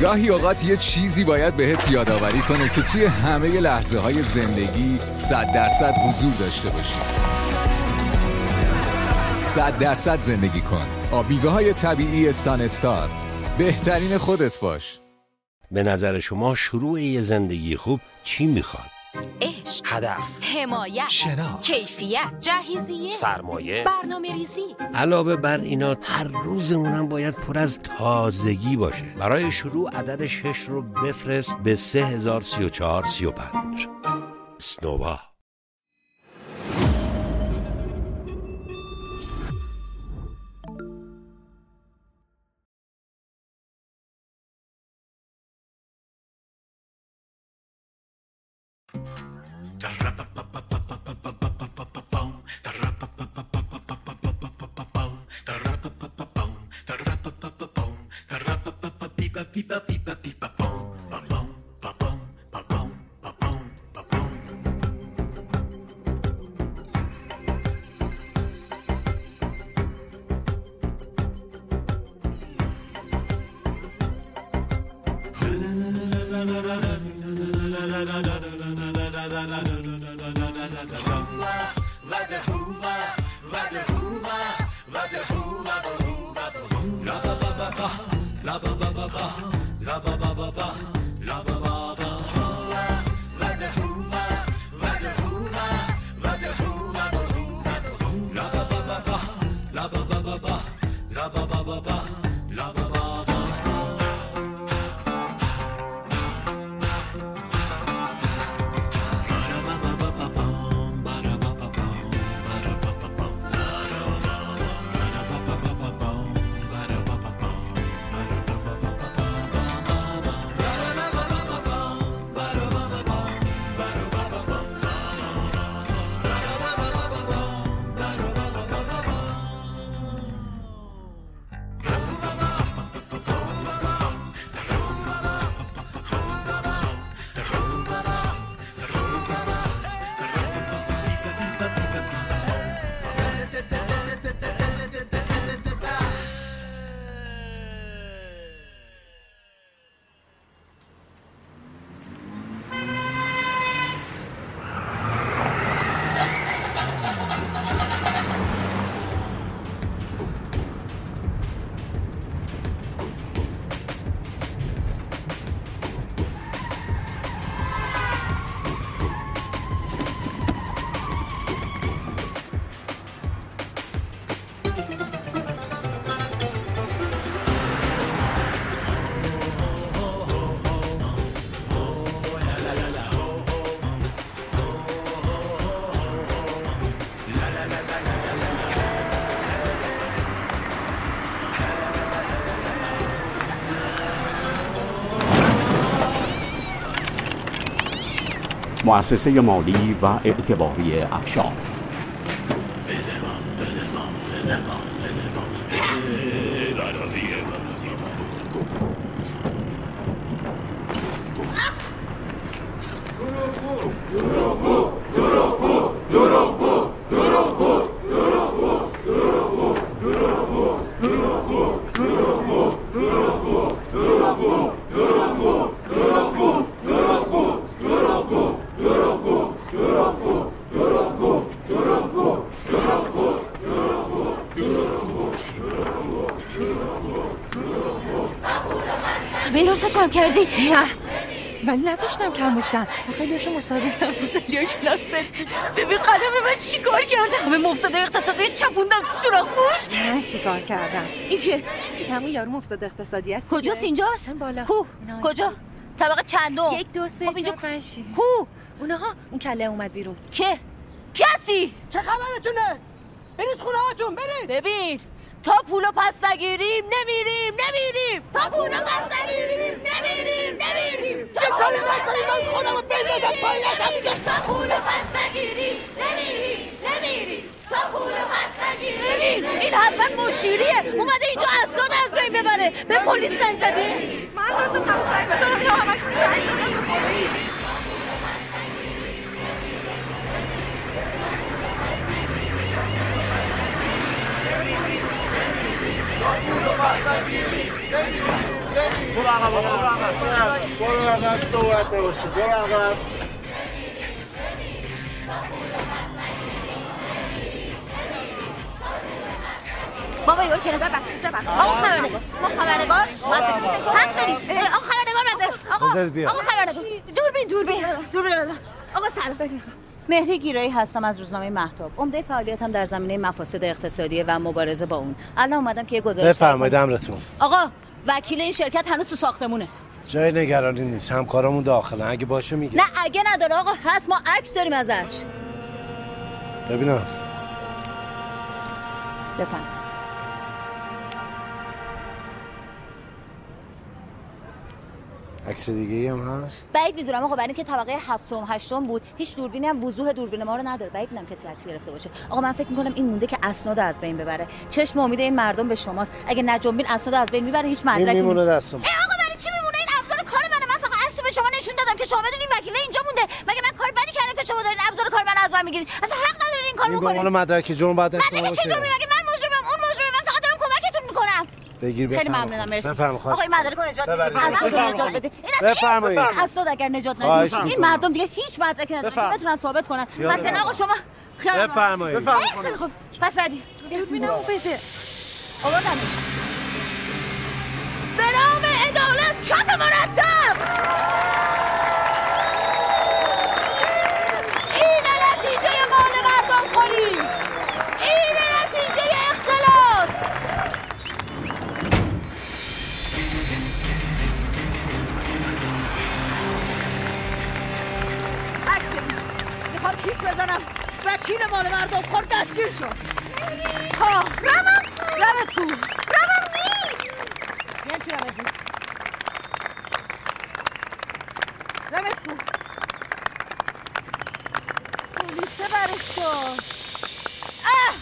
گاهی اوقات یه چیزی باید بهت یادآوری کنه که توی همه لحظه های زندگی صد درصد حضور داشته باشی. صد درصد زندگی کن. آبیگاه های طبیعی سانستار بهترین خودت باش. به نظر شما شروع یه زندگی خوب چی می‌خواد؟ هدف حمایت شناخت کیفیت جهیزیه سرمایه. برنامه ریزی علاوه بر اینا هر روزمونم باید پر از تازگی باشه. برای شروع عدد شش رو بفرست به 3034 35 سنووا مؤسسه مالی و اعتباری افشار کردی؟ نه. ولی نذاشتم کم باشن خیلیشون مساوی کردن یا کلاس ببین قلم من چی کار کرده همه مفسد اقتصادی چپوندم تو سوراخ پوش. من چی کار کردم؟ این که همون یارو مفسد اقتصادی هست کجاست اینجاست بالا. کو. کجا؟ طبقه چندم. یک دو سه خب اینجا. کو؟ اونها؟ اون کله اومد بیرون. که؟ کسی؟ چه خبرتونه؟ برید خونه هاتون برید. ببین تا پولو پس نگیریم نمیریم نمیریم. تا پولو پس نگیریم. پس نکنی من نگیریم، خودمو بندازم پای لحظم اینجا تا پولو پس نگیریم نمیریم نمیریم تا پولو پس نگیریم ببین این حتما مشیریه اومده اینجا اسناد از بین ببره. به پلیس زنگ زدی من لازم نبود زنگ بزنم. اینا همشون زنگ زدن به پلیس. عقب صحبت نباشه برو عقب بابا یه کنه ببخشید ببخشید آقا خبرنگار ما خبرنگار حق داریم آقا خبرنگار من برم آقا. آقا خبرنگار دوربین دوربین دوربین آقا سلام مهری گیرایی هستم از روزنامه محتاب. عمده فعالیتم در زمینه مفاسد اقتصادی و مبارزه با اون. الان اومدم که یه گزارش بفرمایید امرتون. آقا وکیل این شرکت هنوز تو ساختمونه. جای نگرانی نیست. همکارامون داخلن اگه باشه میگه. نه اگه نداره آقا هست. ما عکس داریم ازش. ببینم. بفهم عکس دیگه ای هم هست؟ بعید می‌دونم آقا برای اینکه طبقه هفتم هشتم بود هیچ دوربینی هم وضوح دوربین ما رو نداره. بعید می‌دونم کسی عکس گرفته باشه. آقا من فکر می‌کنم این مونده که اسناد از بین ببره. چشم امید این مردم به شماست. اگه نجنبین اسناد از بین می‌بره هیچ این مدرکی میمونه دستم آقا برای چی میمونه؟ این ابزار کار منه. من فقط عکس رو به شما نشون دادم که شما بدونین وکیل اینجا مونده. مگه من کار بدی کردم که شما دارین ابزار کار من از من می‌گیرین؟ اصلا حق ندارین این کارو این بکنین. مدرک جرم بعد دیگه چه جرمی؟ مگه من مجرمم اون مجرمه من فقط دارم کمکتون بگیر خیلی بفرمایید. ممنونم مرسی. بفرمایید خواهش آقا این مدرک رو نجات رو نجات اصلا بفرمایید. این اسناد اگر نجات ندید این. مردم دیگه هیچ مدرکی ندارن. که بفرمایید. بتونن ثابت کنن. پس این. آقا شما خیال. بفرمایید. خیلی خوب. پس ردی. دوربینمو بده. آوردمش به نام عدالت کف مرتب! می‌خوام کیف بزنم وکیل مال مردم خور دستگیر شد ها رمم رمت کو رمم نیست یعنی چی رمت نیست رمت کو پلیسه برش شد اه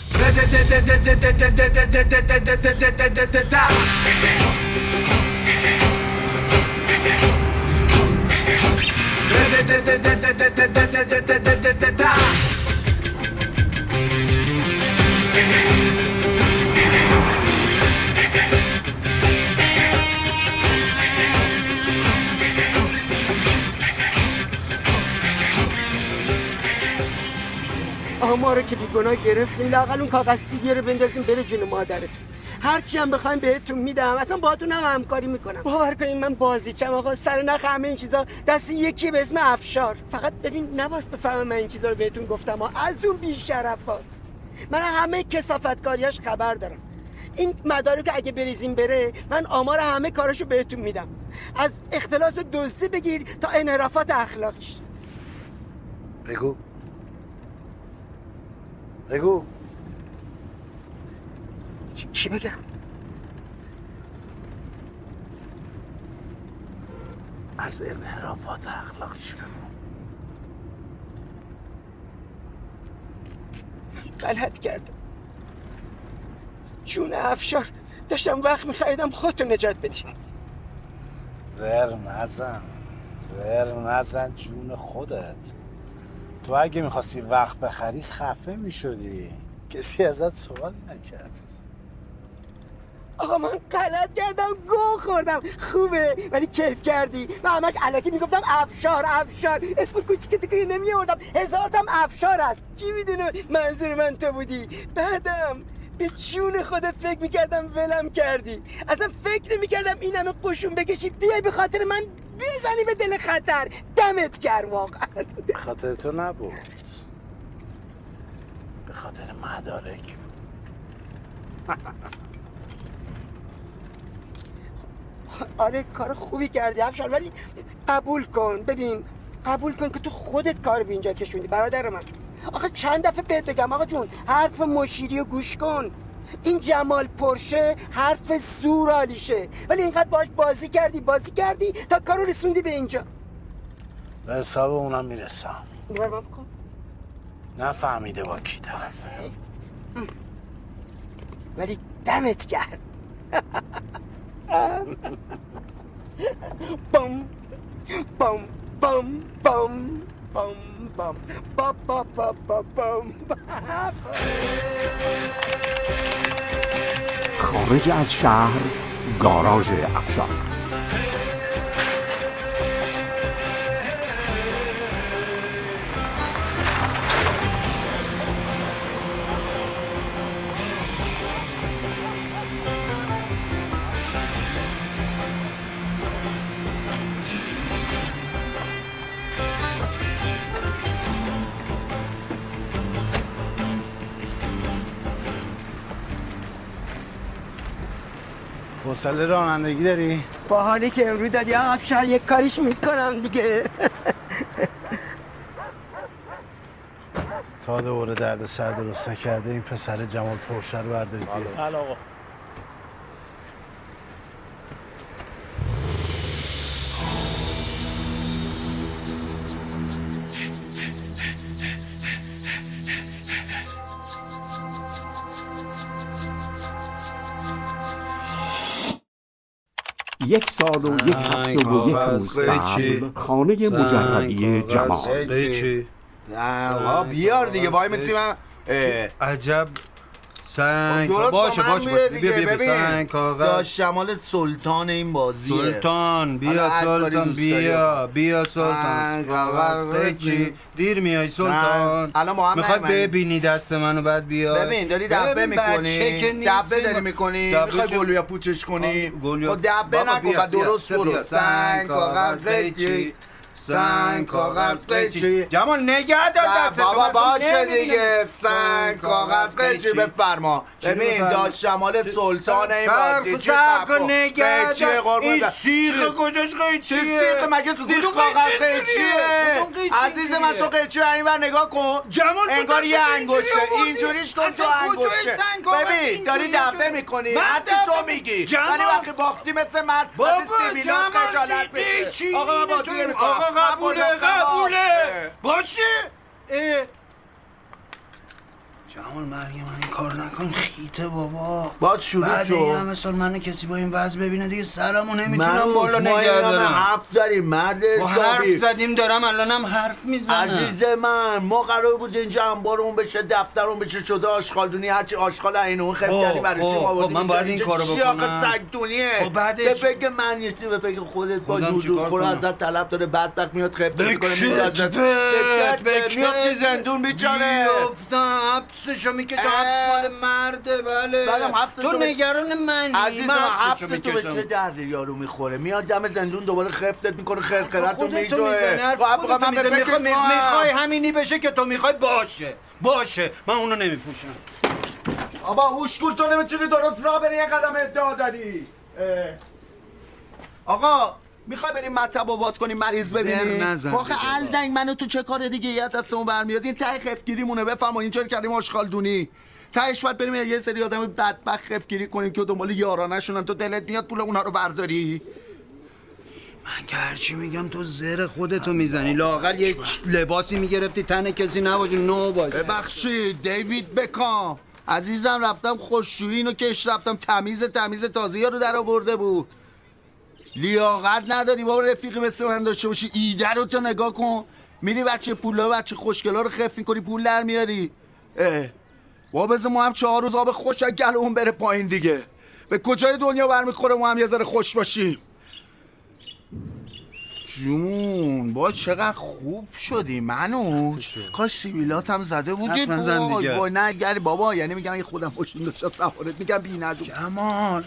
آها ما رو که بیگناه گرفتین لاقل اون کاغذ سیدی رو بندازیم بره جون مادرتون. هرچی هم بخوایم بهتون میدم اصلا باهاتون هم همکاری می‌کنم. باور کنین من بازیچم آقا سر نخ همه این چیزا دست یکی به اسم افشار. فقط ببین نباس بفهمم من این چیزا رو بهتون گفتم ها. از اون بیشرف هاست. من همه کسافتکاریاش خبر دارم. این مدارک اگه بریزیم بره من آمار همه کاراشو بهتون میدم. از اختلاس و دزدی بگیر تا انحرافات اخلاقیش. بگو. بگو. چی- بگم؟ از انحرافات اخلاقیش بگو. غلط کردم. جون افشار داشتم وقت میخریدم خودتو نجات بدی. زر نزن. زر نزن جون خودت. تو اگه می‌خواستی وقت بخری خفه می‌شدی. کسی ازت سوالی نکرد. آقا من غلط کردم گو خوردم. خوبه ولی کیف کردی. من همش علکی می‌گفتم افشار افشار. اسم کوچیکتو که نمی آوردم هزار تام افشار هست کی می‌دونه منظور من تو بودی؟ بعدم به جون خودت فکر می‌کردم ولم کردی. اصلا فکر نمی‌کردم این همه قشون بکشی. بیای به خاطر من بزنی به دل خطر. دمت کرد واقعا. به خاطر تو نبود. به خاطر مدارک. بود آره کار خوبی کردی افشار ولی قبول کن. ببین قبول کن که تو خودت کار به اینجا کشوندی برادر من. آقا چند دفعه بهت بگم آقا جون حرف مشیری رو گوش کن. این جمال پرشه حرف زور آلیشه ولی اینقدر باش بازی کردی بازی کردی تا کارو رسوندی به اینجا. به حساب اونم می‌رسم. نفهمیده با کی طرفه. ولی دمت کرد بام بام بام بام بام بام با با با با بام خارج از شهر گاراژ افشار حوصله رانندگی داری؟ با حالی که امروز دادی افشار یک کاریش می‌کنم دیگه. تا دوباره درد سر درست نکرده این پسر جمال پرشه رو برداری بیا یک سال و یک هفته و یک روز خانه مجردی جمال. آقا بیار دیگه وای مثل من. عجب. سنگ درست باشه باشه بیا بیا. سنگ کاغذ شمال سلطان این بازیه. سلطان بیا سلطان بیا. بیا سلطان. کاغذ، قیچی. دیر میای سلطان. الان ما هم می‌خوای. ببینی دست منو بعد بیا ببین داری دبه می‌کنی. دبه داری می‌کنی. می‌خوای گلویا پوچش کنی؟ گلویا- خب دبه نکن و درست برو. سنگ کاغذ قیچی سنگ کاغذ قیچی جمال نگه دار دست بابا باشه دیگه سنگ کاغذ قیچی بفرما ببین؟ داشت شمال سلطان این بازی چی؟ کن، نگه دار. این. سیخ؟ کجاش قیچیه؟ سیخ مگه سیخ کاغذ قیچی قیچیه عزیز من تو قیچی رو اینور نگاه کن جمال انگار یه انگشته آوردی. اینجوریش کن تو انگشته کاغذ ببین داری؟ دبه می‌کنی دبه- تو میگی. ولی وقتی باختی مثل مرد مثل سیبیلات خجالت چی آقا بازی؟ نمی‌کنم. قبوله قبوله. باشه. جمال مرگ من این کار نکن خیته بابا باز شروع بعد این شد همه سال منو کسی با این وضع ببینه دیگه سرمو من نمی‌تونم بالا نگه دارم حرف داریم مرد با حرف. زدیم دارم الانم حرف می‌زنم عزیز من ما قرار بود اینجا انبارمون بشه دفترمون بشه شده آشغالدونی هرچی آشغال این اون خف خب، کردیم برای چی خب، ما خب، من؟ باید این کارو بکنم. آخه سگدونیه خب، بعدش- به فکر من نیستی به فکر خودت با دودو کنم؟ ازت طلب داره بدبخت میاد خفت می‌کنه میاد. زندون بیچاره بیفتم حبسشو می‌کشم اه. حبس مال مرده بله. تو نگران منی عزیز من من حبسشو حبس تو به. چه درد یارو می‌خوره؟ میاد دم زندون دوباره خفتت می‌کنه خرخرت رو میجوه. میخوای- همینی بشه که تو می‌خوای باشه. باشه. من اونو نمیپوشم. آبا هوشگول تو نمی‌تونی درست راه بری یه قدم ادعا داری آقا می‌خوای بریم مطب و باز کنیم مریض زر ببینیم نزن آخه دیگه الدنگ منو تو چه کار دیگه؟ یه دستمون برمیاد این ته خفگیری مونه بفرما اینجوری کردیم آشغال دونی. تهش باید بریم یه سری آدم بدبخت خفگیری کنیم که دنبال یارانشونن. تو دلت میاد پول اونا رو برداری؟ من که هرچی میگم تو زر خودتو می‌زنی. لاقل یه لباسی می‌گرفتی. تن کسی نباشه. نو باشه. ببخشید. دیوید بکام. عزیزم رفتم خوشجویی اینو کش رفتم. تمیز تمیز تازه رو در آورده بود. لیاقت نداری بابا رفیقی مثل من داشته باشی. ایده رو تو نگاه کن. میری بچه پولا بچه خوشگلا رو خف می‌کنی پول در میاری. اه. ما هم چهار روز آب خوش از گلمون بره پایین دیگه. به کجای دنیا برمیخوره ما هم یه ذره خوش باشیم. جون. با چقدر خوب شدی منوش کاش سیبیلات هم زده بود حرف نزن وای دیگه. وای نه گری بابا. یعنی میگم این خودم ماشین داشتم سوارت میگم بی ندو جمال.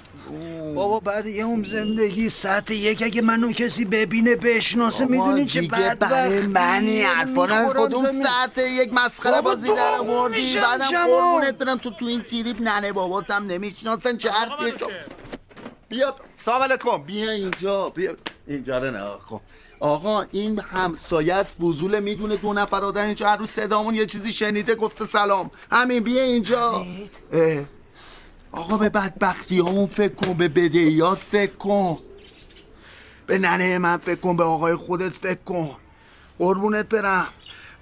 بابا بعد یه هم زندگی سطح یک اگه منو کسی ببینه بشناسه می‌دونی چه بعد برای منی. حرفان از کدوم ساعت یک مسخره بازی در آوردی؟ بعدم. قربونت برم تو تو این تریپ. ننه بابات هم نمی‌شناسن چه حرفیه؟ شو. بیا. سلام علیکم. بیا اینجا بیا. اینجا رو نگاه کن آقا این همسایه از فضول می‌دونه دو نفر آدم اینجا هر روز صدامون یه چیزی شنیده گفته سلام. همین بیا اینجا. اه. آقا به بدبختی همون فکر کن به بدهیات فکر کن. به ننه من فکر کن به آقای خودت فکر کن. قربونت برم.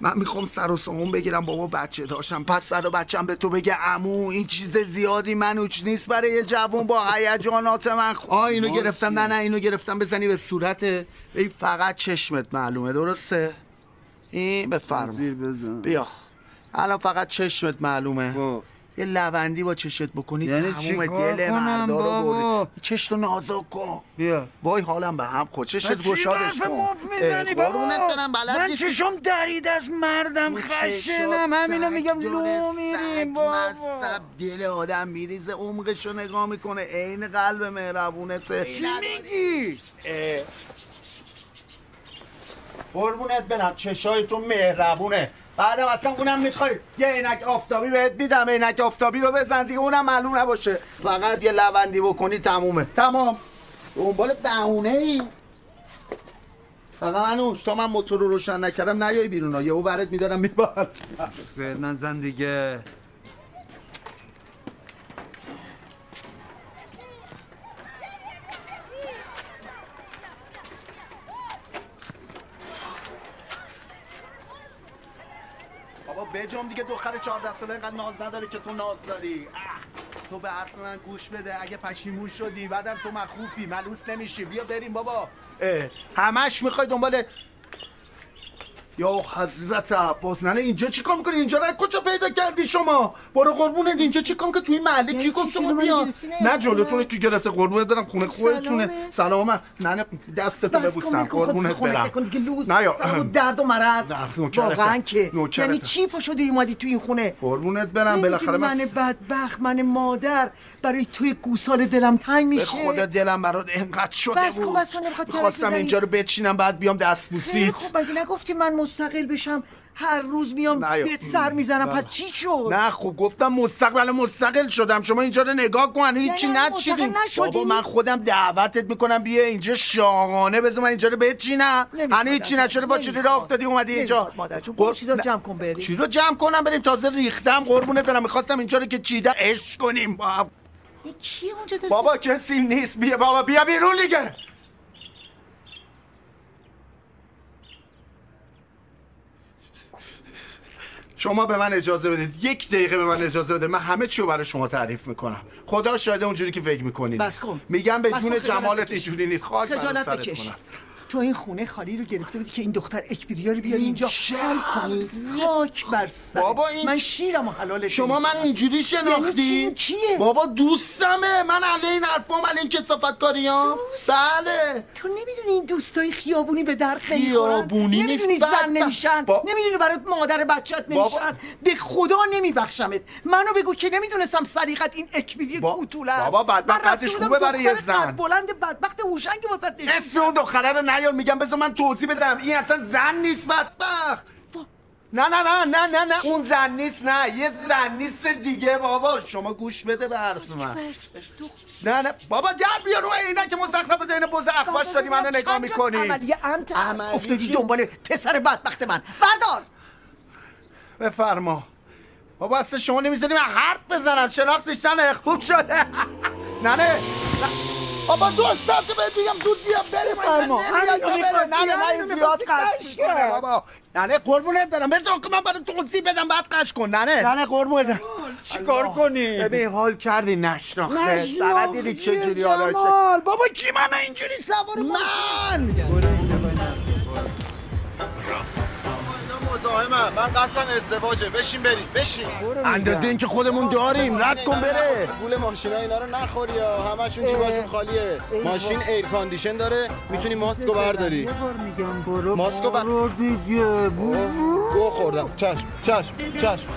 من می‌خوام سر و سامون بگیرم بابا بچه داشتم. پس فردا بچم به تو بگه امو این چیز زیادی منوچ نیست برای یه جوون با هیجانات من. خ- آه اینو گرفتم. نه نه اینو گرفتم. بزنی به صورت. این فقط چشمت معلومه درسته؟ این بفرما. بیا. الان فقط چشمت معلومه. یه لوندی با چشت بکنی. یعنی تموم دل مردا رو؟ بردی. چشتو نازک کن. بیا. وای حالم به هم خود چشت گشادش کن. قربونت برم بلد من. چشم درید از مردم خشنم. همینو میگم لو میریم بابا. دل آدم میریزه عمقشو نگاه می‌کنه. عین قلب مهربونته چی میگی؟ قربونت برم چشای تو مهربونه. بعدم اصلا اونم می‌خوای یه عینک آفتابی بهت میدم. عینک آفتابی رو بزن دیگه اونم معلوم نباشه. فقط یه لوندی بکنی تمومه. تمام. دنبال بهونه ای فقط منوش تا من موتور رو روشن نکردم نیای بیرون ها. یهو برات میدارم میبر زر نزن بجام دیگه دختر 14 ساله اینقدر ناز نداره که تو ناز داری. تو به حرف من گوش بده اگه پشیمون شدی بعدم تو مخوفی ملوس نمیشی بیا بریم بابا اه. همش می‌خوای دنبال یا حضرت عباس نه اینجا چی کار می‌کنی؟ اینجا رو از کجا پیدا کردی شما؟ برو قربونت اینجا چی کار که توی محله کی گفت شما بیا نه جلوتونه کی گرفته قربونت برم خونه خودتونه. سلام نه نه دستتو ببوسم قربونت برم. نه یا درد و مرض. واقعا که. یعنی چی پا شدی اومدی تو این خونه؟ قربونت برم بالاخره من بدبخت من مادر. برای توی گوسال دلم تنگ به میشه. خدا دلم برات انقدر شده بس کن، بود. خواستم. اینجا رو بچینم بعد بیام دست خیلی بوسید خب مگه نگفتی من مستقل بشم. هر روز میام بهت سر می‌زنم. پس چی شد؟ نه خب گفتم مستقبل مستقل شدم. شما اینجا رو نگاه کن هیچی نچیدیم. مستقل نشدی؟ بابا من خودم دعوتت می‌کنم بیا اینجا شاهانه بذار من اینجا رو بچینم. هنوز هیچی با نمی‌خواد. راه افتادی اومدی اینجا. مادر برو قر- چیزا. جمع کن بریم. چی رو جمع کنم؟ بریم تازه ریختم قربونت دارم می‌خواستم اینجا رو که چیده عشق کنیم. با کی اونجا بابا کسی نیست. بیا بابا بیا بیرون دیگه. شما به من اجازه بدید یک دقیقه به من اجازه بده من همه چی رو برای شما تعریف می‌کنم خدا شاهده اونجوری که فکر می‌کنید بس کن. میگم به جون جمالت. اینجوری نیست خاک خجالت بکش. تو این خونه خالی رو گرفته بودی که این دختر اکبریا رو بیاری اینجا. حل کنی. خاک بر سر بابا این من شیرم و حلالت شما من. اینجوری یعنی؟ شناختی کیه؟ بابا دوستمه. من علیه این حرفام علیه این کسافت کاریام؟ بله. تو نمی‌دونی این دوستای خیابونی به درد نمی‌خورن؟ نمی‌دونی زن. نمیشن؟ با- نمی‌دونی برات مادر بچت بابا- نمیشن؟ به خدا نمیبخشمت. منو بگو که نمی‌دونستم سریقت این اکبیلی با- کوتوله است. بابا بدبخت من رفته قدش بودم خوبه برای زن. بلند بدبخت هوشنگ واسه اسم اون دختره رو نیار میگم بذار من توضیح بدم. این اصلا زن نیست بدبخت. نه نه نه نه نه نه. اون زن نیست نه. یه زن نیست دیگه بابا. شما گوش بده به حرف من. نه نه. بابا گرد بیا رو اینا که مزخرف دین بوز اخباش داری منو نگاه می‌کنی. عملیه انت افتادی؟ دنبال پسر بدبخت من. فردار بفرما. بابا اصلا شما نمی‌ذاری من حرف بزنم. شناختش خوب شده. نه نه. بابا دو ساعت بهت میگم زود بیا بریم نه همینو زیاد قش. بابا. نه نه قربونت دارم بذار که من برای توضیح بدم بعد قش کن. نه نه نه قربونت برم. چیکار کنی؟ ببین حال کردی نشناخته فقط دیدی چه جوری حالا. بابا کی من اینجوری سوار من! مزاحمم من قصدم ازدواجه. بشین بریم بشین. اندازه اینکه خودمون داریم رد کن بره. گول ماشینا اینا رو نخوری یا همشون جیباشون خالیه. ماشین air condition داره. می‌تونی ماسکتو برداری. ماسکو بر- گو خوردم. چشم چشم چشم.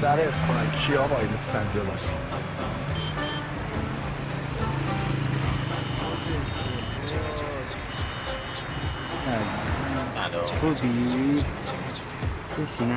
سرت کنن کیا وای Alors. Toby. Christina.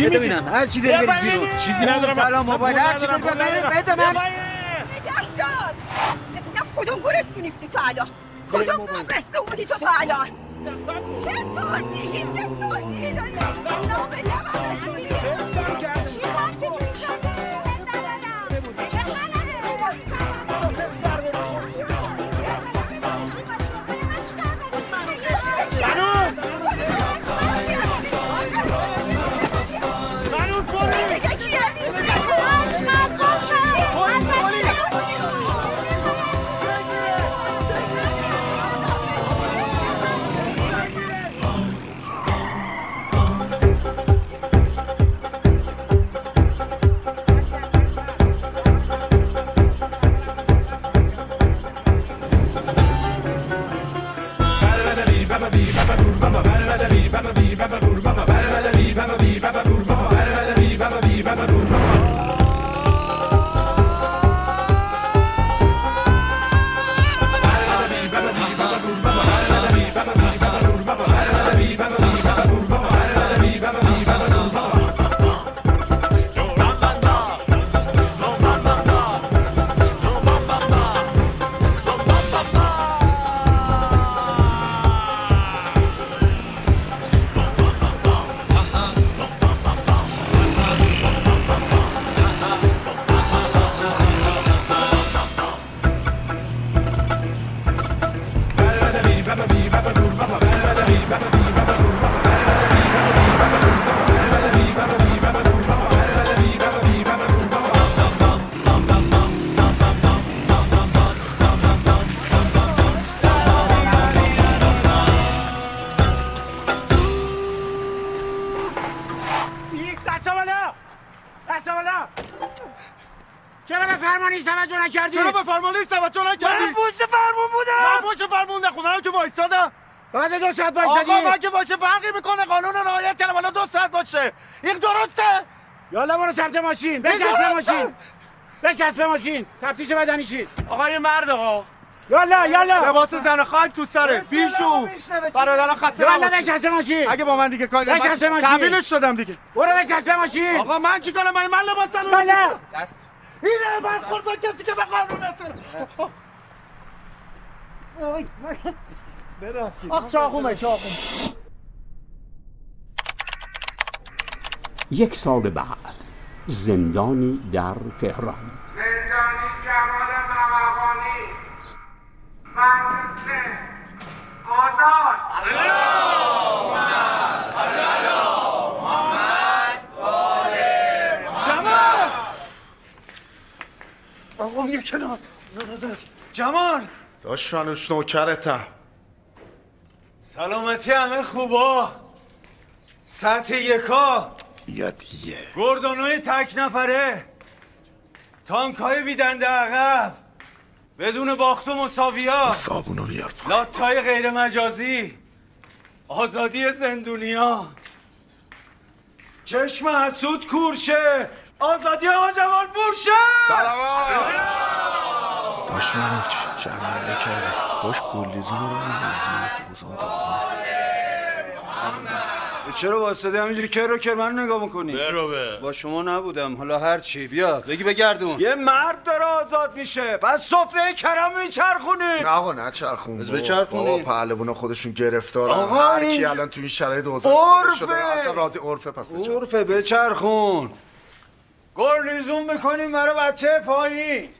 چی ببینم هر چی داری بریز بیرون. چیزی ندارم. سلام موبایل هر چی داری بده بده من نگهدار نه کدوم گورستونی بودی تو الان. کدوم قبرستون بودی تو تا الان. چه توضیحی چه توضیحی داری؟ نکردی؟ چرا به فرمان توجه نکردی؟ من پشت فرمون بودم. من پشت فرمون نخوندم که وایسادم بعد دو ساعت وایسادی. آقا من که باشه فرقی می‌کنه قانون رو رعایت کردم. الان دو ساعت باشه. این درسته؟ یالا برو سمت ماشین. بچسب به ماشین. بچسب به ماشین. تفتیش بدنی شید آقا یه مرده ها یالا یالا لباس زن خاک تو سره بیشو برادران خسته یالا. بچسب به ماشین. اگه با من دیگه کاری بچسب ماشین. تحویلش شدم دیگه. برو بچسب به ماشین. آقا من چی کنم؟ من من لباس زن یالا اینه بس خورد کسی که به قانون احترام آخ چاقومه چاقوم یک سال بعد زندانی در تهران. زندانی جمال ممقانی مدرسه آزاد. آقا یه کنار جمال دشمنش نوکرتم سلامتی همه خوبا سطح یکا یا دیگه گردانوی تک نفره تانک های بیدنده عقب بدون باخت و مساویا صابونو بیار لاتای غیر مجازی آزادی زندونیا چشم حسود کورشه آزادی آقا جوان بورشه دشمنوچ شرمنده کرده داشت گلیزون رو میریزی بوزان چرا واسطه همینجوری کر رو کر من نگاه می‌کنی؟ بروبه با شما نبودم. حالا هر چی. بیا بگی بگردون یه مرد داره آزاد میشه. پس سفره کرم میچرخونی. نه آقا نه چرخون بچرخونی. بابا پهلوانا خودشون گرفتارن. آقا هر کی الان تو این شرایط عرفه. شده اصلا راضی عرفه پس بچرخون. عرفه بچرخون. گل ریزون می‌کنیم برای بچه پایین.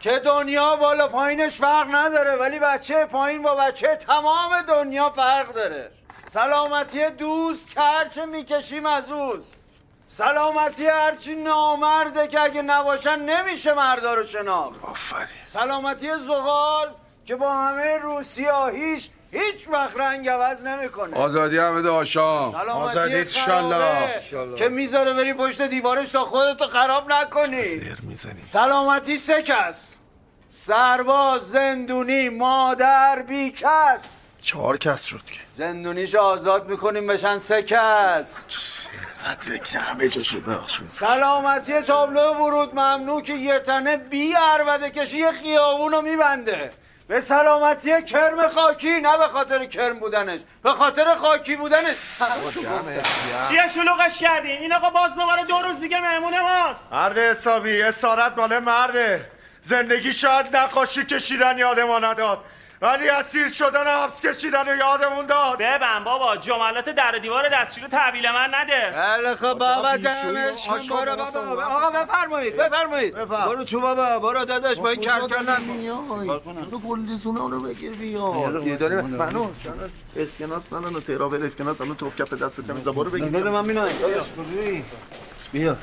که دنیا بالا پایینش فرق نداره ولی بچه پایین با بچه تمام دنیا فرق داره. سلامتی دوست که هرچه می‌کشیم از اوست. سلامتی هرچی نامرده که اگه نباشن نمیشه مردا رو شناخت. آفرین. سلامتی زغال که با همه روسیاهیش هیچ وقت رنگ عوض نمی‌کنه. آزادی حمید آشام. سلامتی خرابه. که می‌ذاره بری پشت دیوارش تا خودتو خراب نکنی. سلامتی سه کس سرباز زندونی مادر بیکس چهار کس شد که. زندونیش آزاد می‌کنیم بشن سه کس حد همه جاشو. سلامتی تابلو ورود ممنوع که یه تنه بی عربده کشی یه خیابونو میبنده. به سلامتی کرم خاکی نه به خاطر کرم بودنش به خاطر خاکی بودنش. چیه شلوغش کردین این آقا باز دوباره دو روز دیگه مهمون ماست. مرد حسابی اسارت مال مرده. زندگی شاید نقاشی کشیدن یادمان نداد. ولی اسیر شدن و حبس کشیدن رو یادمون داد. ببن بابا جملات در و دیوار دستشوی رو تحویل من نده. بله خب بابا جمعش کن برو بابا آقا بفرمایید بفرمایید. برو تو بابا برو داداش با این کرکر نکن تو گلیزونه اونو بگیر بیا. منو. اسکناس نه نه تراول اسکناس الان توف کف دستت نمیذار برو بگیر. من مینا بیا.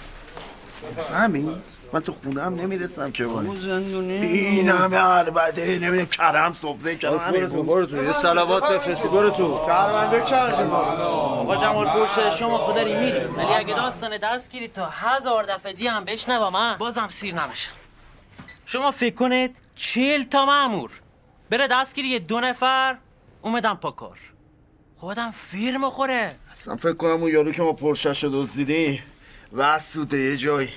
همین. من تو خونه هم نمی‌رسم که وای زندونی. این همه عربده نمیده کرم سفره کرم. برو تو برو تو. یه صلوات بفرستی برو تو. کرمنده کردیم. آقا جمال پرشه شما خودری میری ولی اگه داستان دستگیری تا هزار دفعه دی هم بشنوم من بازم سیر نمیشم شما فکر کنید چیل تا مامور بره دستگیری یه دو نفر اومدم پا کار. خودم فیرم خوره. اصلا فکر کنم اون یارو که ما پرشش رو دزدیدی وسوده یه جایی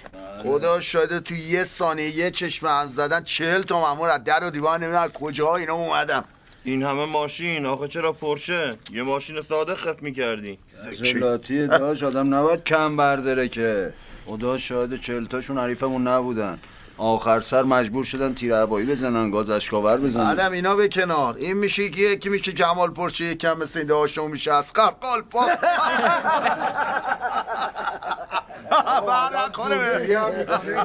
خدا شاید تو یه ثانیه یه چشم هم زدن چهل تا مامور از در و دیوار نمی‌دونم از کجا اینا اومدم این همه ماشین. آخه چرا پرشه یه ماشین ساده خف می‌کردی. زلاتی داشت. آدم نباید کم برداره که. خدا شاید چلتاشون حریفمون نبودن. آخر سر مجبور شدن تیر هوایی بزنن گاز اشکاور بزنن. آدم اینا به کنار. این میشه که یکی میشه جمال پرشه یکم مثل این داشتم میشه از قلب پا.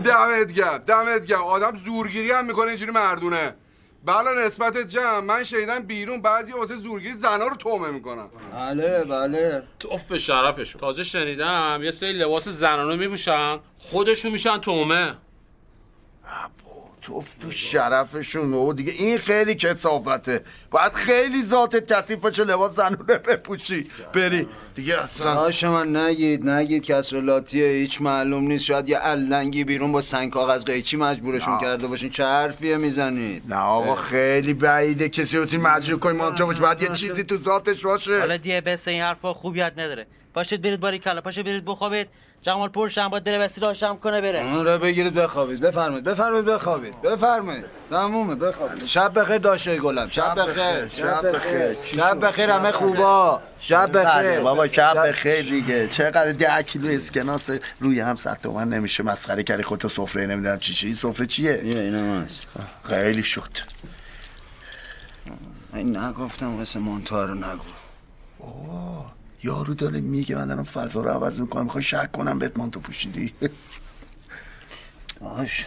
دمت گرم دمت گرم. آدم زورگیری هم می‌کنه اینجوری مردونه. بله نسبت جمع. من شنیدم بیرون بعضی واسه زورگیری زنا رو تومه می‌کنن. بله بله. توف شرفشون. تازه شنیدم یه سری لباس زنانه میپوشن. خودشون میشن تومه. توف تو شرفشون او دیگه این خیلی کسافته باید خیلی ذاتت کثیف باشه لباس زنونه بپوشی بری. دیگه اصلا داش من نگید نگید کسرلاتیه هیچ معلوم نیست. شاید یه علنگی بیرون با سنگ کاغذ قیچی مجبورشون کرده باشین. چه حرفیه می‌زنید؟ نه آقا خیلی بعیده. کسی رو بتونی مجبور کنی مانتو باشه. باید یه چیزی تو ذاتش باشه. حالا دیگه بس این حرفا خوب یاد نداره. پاشید برید باری کلا. پاشید برید بخوابید. جمال پرشم باید بره بسی داشتم کنه بره. آره بگیرید بخوابید. بفرمایید بفرمایید بخوابید. بفرمایید. تمومه بخوابید. شب بخیر داشته گلم. شب بخیر. شب بخیر. شب بخیر همه خوبا. شب بله بخیر. بابا شب بخیر دیگه. چقدر ده کیلو اسکناس روی هم صد تومن نمیشه. مسخره کردی خودتو سفره نمی‌دونم چی چی. سفره چیه؟ اینم هست خیلی شد. این نگفتم قصه مونتا رو نگو یارو داره میگه من دارم فضا رو عوض می‌کنم می‌خوای شک کنم بهت مانتو پوشیدی؟ آش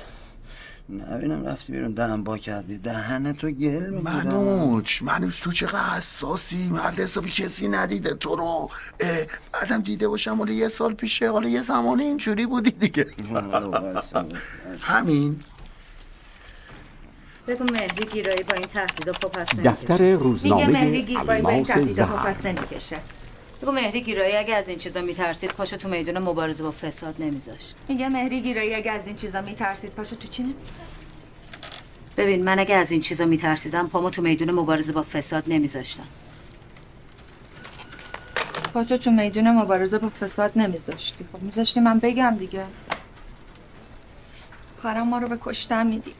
نبینم رفتی بیرون دهن با کردی. دهن تو گل منوچ منوچ تو چقدر حساسی؟ مرد حسابی کسی ندیده تو رو. بعدم دیده باشم حالا یه سال پیشه حالا یه زمان اینجوری بودی دیگه. همین. بگو مهری گیرایی با این تهدیدا پا پس دفتر. روزنامه میگه مهری گیرایی با این الماس زهر. بگو مهری گیرایی اگه از این چیزا میترسید پاشو تو میدون مبارزه با فساد نمیذاشت میگه مهری گیرایی اگه از این چیزا میترسید پاشو تو چی نمی- ببین من اگه از این چیزا میترسیدم پامو تو میدون مبارزه با فساد نمیذاشتم. پاشو تو میدون مبارزه با فساد نمیذاشتی. خب میذاشتی من بگم دیگه. کارم ما رو به کشتن میدی.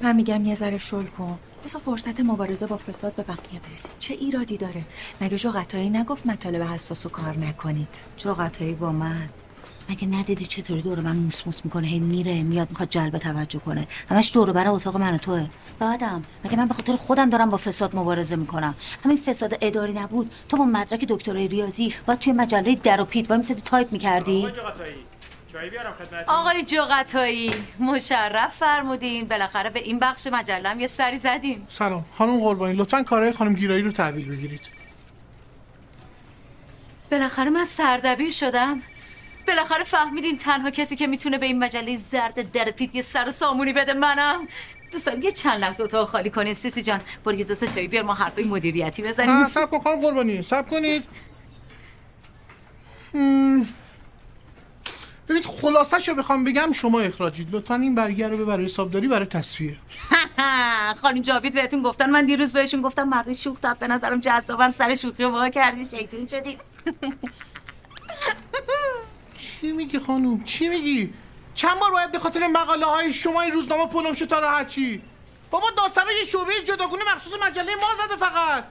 من میگم یه ذره شل کن. بذار فرصت مبارزه با فساد به بقیه برسه چه ایرادی داره؟ مگه جو قطعی نگفت مطالب حساس و کار نکنید؟ جو قطعی با من؟ مگه ندیدی چطوری دور من موس موس می‌کنه؟ هی میره میاد می‌خواد جلب توجه کنه. همش دور و بر اتاق من و توئه. بعدم مگه من به خاطر خودم دارم با فساد مبارزه می‌کنم؟ همین فساد اداری نبود. تو با مدرک دکترای ریاضی باید توی مجله در و پیت وای میسدی تایپ می‌کردی؟ بیارم آقای جوقتایی مشرف فرمودین. بالاخره به این بخش مجله هم یه سری زدیم. سلام. خانم قربانی لطفا کارهای خانم گیرایی رو تحویل بگیرید. بالاخره من سردبیر شدم. بالاخره فهمیدین تنها کسی که می‌تونه به این مجله زرد در پیت یه سر و سامونی بده منم. دوستان یه چند لحظه اتاق خالی کنین. سیسی جان برو یه دوتا چایی بیار ما حرفای مدیریتی بزنیم. نه سب کن خانم قربانی. سب کنید. هم. ببینید خلاصش رو بخوام بگم شما اخراجید. لطفا این برگه رو ببر حسابداری برای تصفیه. خانم جاوید بهتون گفتن من دیروز بهشون گفتم مردم شوخ به نظرم جذابن سر شوخی رو وا کردین شیطون شدین. چی میگی خانم؟ چی میگی؟ چند بار باید به خاطر مقاله های شما این روزنامه پلم شه تا راحت چی؟ بابا یه شعبه جداگونه مخصوص مجله ما زده فقط.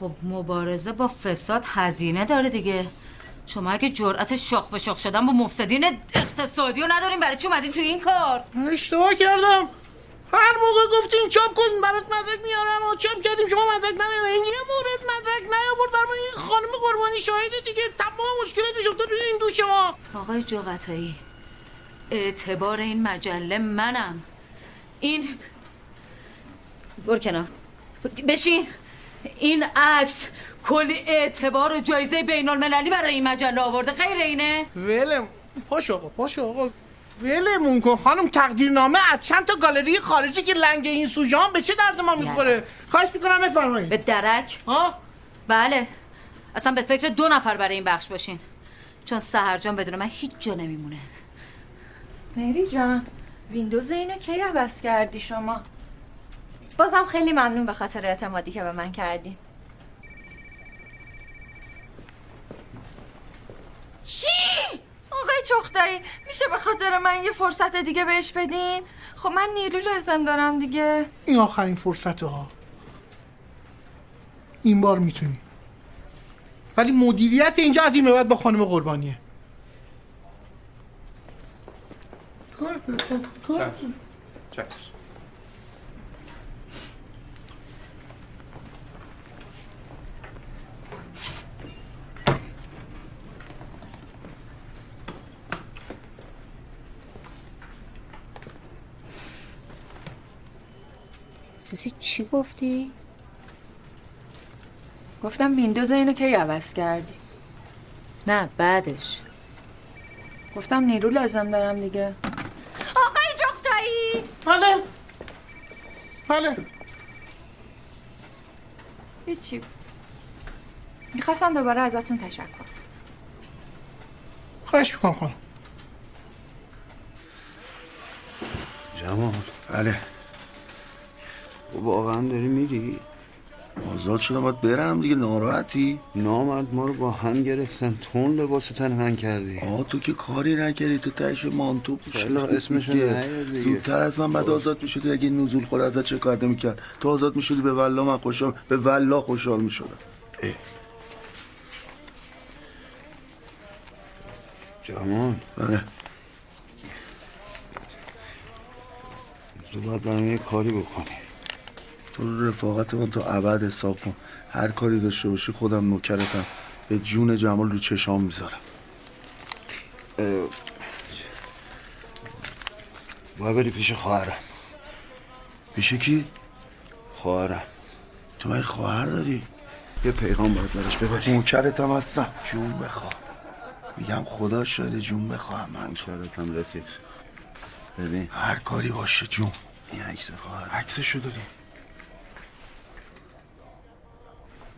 خب مبارزه با فساد هزینه داره دیگه. شما اگه جرأت شاخ به شاخ شدن با مفسدین اقتصادی رو ندارین برای چی اومدین تو این کار؟ اشتباه کردم. هر موقع گفتیم چاپ کن برات مدرک میارم و چاپ کردیم شما مدرک نیارین یه مورد مدرک نیاورد برای این خانم قربانی شاهده دیگه تمام مشکلاتش افتاد روی این دوش ما. آقای جوقتایی اعتبار این مجله منم. این برو کنار. بشین. این عکس کلی اعتبار و جایزه بین المللی برای این مجله آورده. غیر اینه؟ ولم پاشو آقا پاشو آقا. ولمون کن. خانم تقدیرنامه از چند تا گالری خارجی که لنگ این سوژان به چه درد ما می‌خوره؟ خواهش می‌کنم بفرمایید. به درک؟ ها؟ بله. اصلا به فکر دو نفر برای این بخش باشین. چون سهرجان بدون من هیچ جا نمیمونه. مهری جان ویندوز اینو کی عوض کردی شما؟ بازم خیلی ممنون به خاطر اعتمادی که به من کردین. چی؟ آقای چختایی میشه به خاطر من یه فرصت دیگه بهش بدین؟ خب من نیرو لازم دارم دیگه. این آخرین فرصت ها. این بار می‌تونی. ولی مدیریت اینجا از این به بعد با خانم قربانیه. اساسی چی گفتی؟ گفتم ویندوز اینو کی عوض کردی؟ نه بعدش. گفتم نیرو لازم دارم دیگه. آقای جغتایی بله. بله. هیچی. می‌خواستم دوباره ازتون تشکر. خواهش می‌کنم خانم. جمال بله. واقعا داری میری؟ آزاد شدم باید برم دیگه ناراحتی؟ نامرد ما رو با هم گرفتن تون لباس تنهن کردی. آه تو که کاری نکردی تو تهش مانتو اسمشو نیار دیگه. زودتر از من بعد آزاد می‌شدی اگه نزول خور ازت شکایت نمی‌کرد تو آزاد می‌شدی به والله من خوشحال به والله خوشحال می‌شدم. جمال بله تو باید برام یه کاری بکنی. تو رفاقت من تا ابد حساب کن. هر کاری داشته باشی خودم نوکرتم. به جون جمال رو چشام می‌ذارم. باید بری پیش خواهرم. پیش کی؟ خواهرم. تو من خواهر داری؟ یه پیغام باید براش ببری. نوکرتم هستم. جون بخوا. میگم خدا شده جون بخواهم من نوکرتم رفیق. ببین. هر کاری باشه جون. این عکس خواهر عکسشو داری.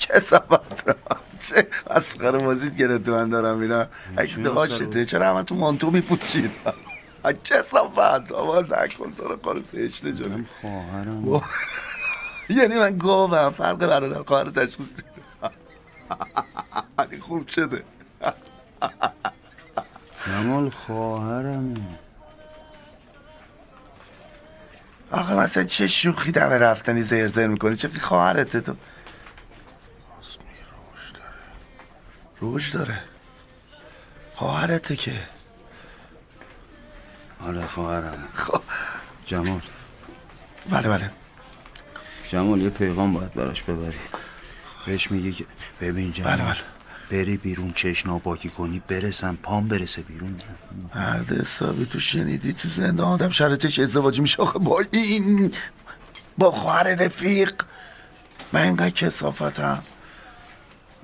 چه سبت چه مسخره بازیت گرفت من دارم میرم عکس داشته. چرا همه تو مانتو میپوشید؟ چه صفت آبا نکن تو رو کار سهشته جانم خواهرم. یعنی من گاوم. فرق برادر خواهر تشخیص علی خوب شده. جمال خواهرمه. آقا مثلا چه شوخی دمه رفتنی زر زر می‌کنی. چه خواهرته تو. روش داره. خواهرته که. آره خواهرم. خب. جمال. بله بله. جمال یه پیغام باید براش ببری. بهش میگه که ببین جمال بله بله. بری بیرون چشنا پاکی کنی برسم پام برسه بیرون. مرد حسابی تو شنیدی تو زندان آدم شرطش ازدواجی میشه آخه. با این با خواهر رفیق. من اینقدر کسافتم.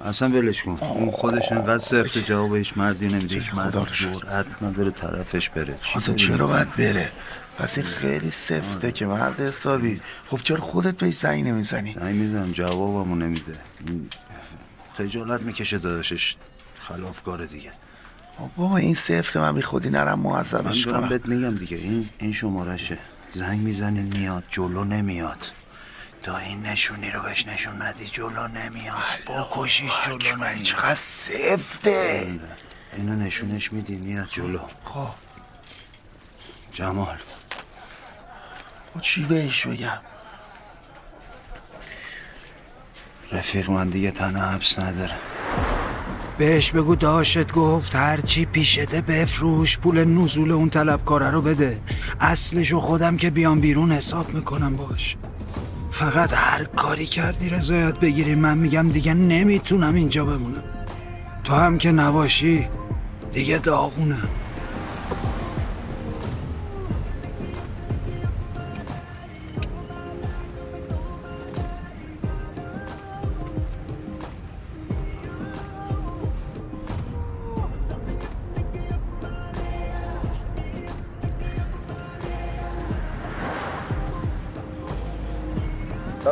اصلا ولش کن. اون خودش انقدر سفت جواب هیچ مردی نمیده هیچ مرد جرأت نداره طرفش بره. اصلا؟ چرا باید بره؟ پس این خیلی سفته که مرد حسابی. خب چرا خودت بهش زنگ نمی‌زنی؟ زنگ می‌زنم جوابمو نمیده. خجالت می‌کشه داداشش. خلافکاره دیگه. بابا این سفت من بی خودی نرم معذبش کنم. بهت میگم دیگه. این این شمارشه زنگ می‌زنه میاد جلو نمیاد. تا این نشونی رو بهش نشون ندی جلو نمیاد. بکشیش جلو نمیاد. چقدر سفته. اینو نشونش میدی میاد جلو. خب. جمال. خب چی بهش بگم؟ رفیق من دیگه تنها حبس نداره. بهش بگو داشت گفت هرچی پیشته بفروش پول نزول اون طلبکاره رو بده. اصلشو خودم که بیام بیرون حساب می‌کنم باش. فقط هر کاری کردی رضایت بگیری. من میگم دیگه نمی‌تونم اینجا بمونم. تو هم که نباشی دیگه داغونم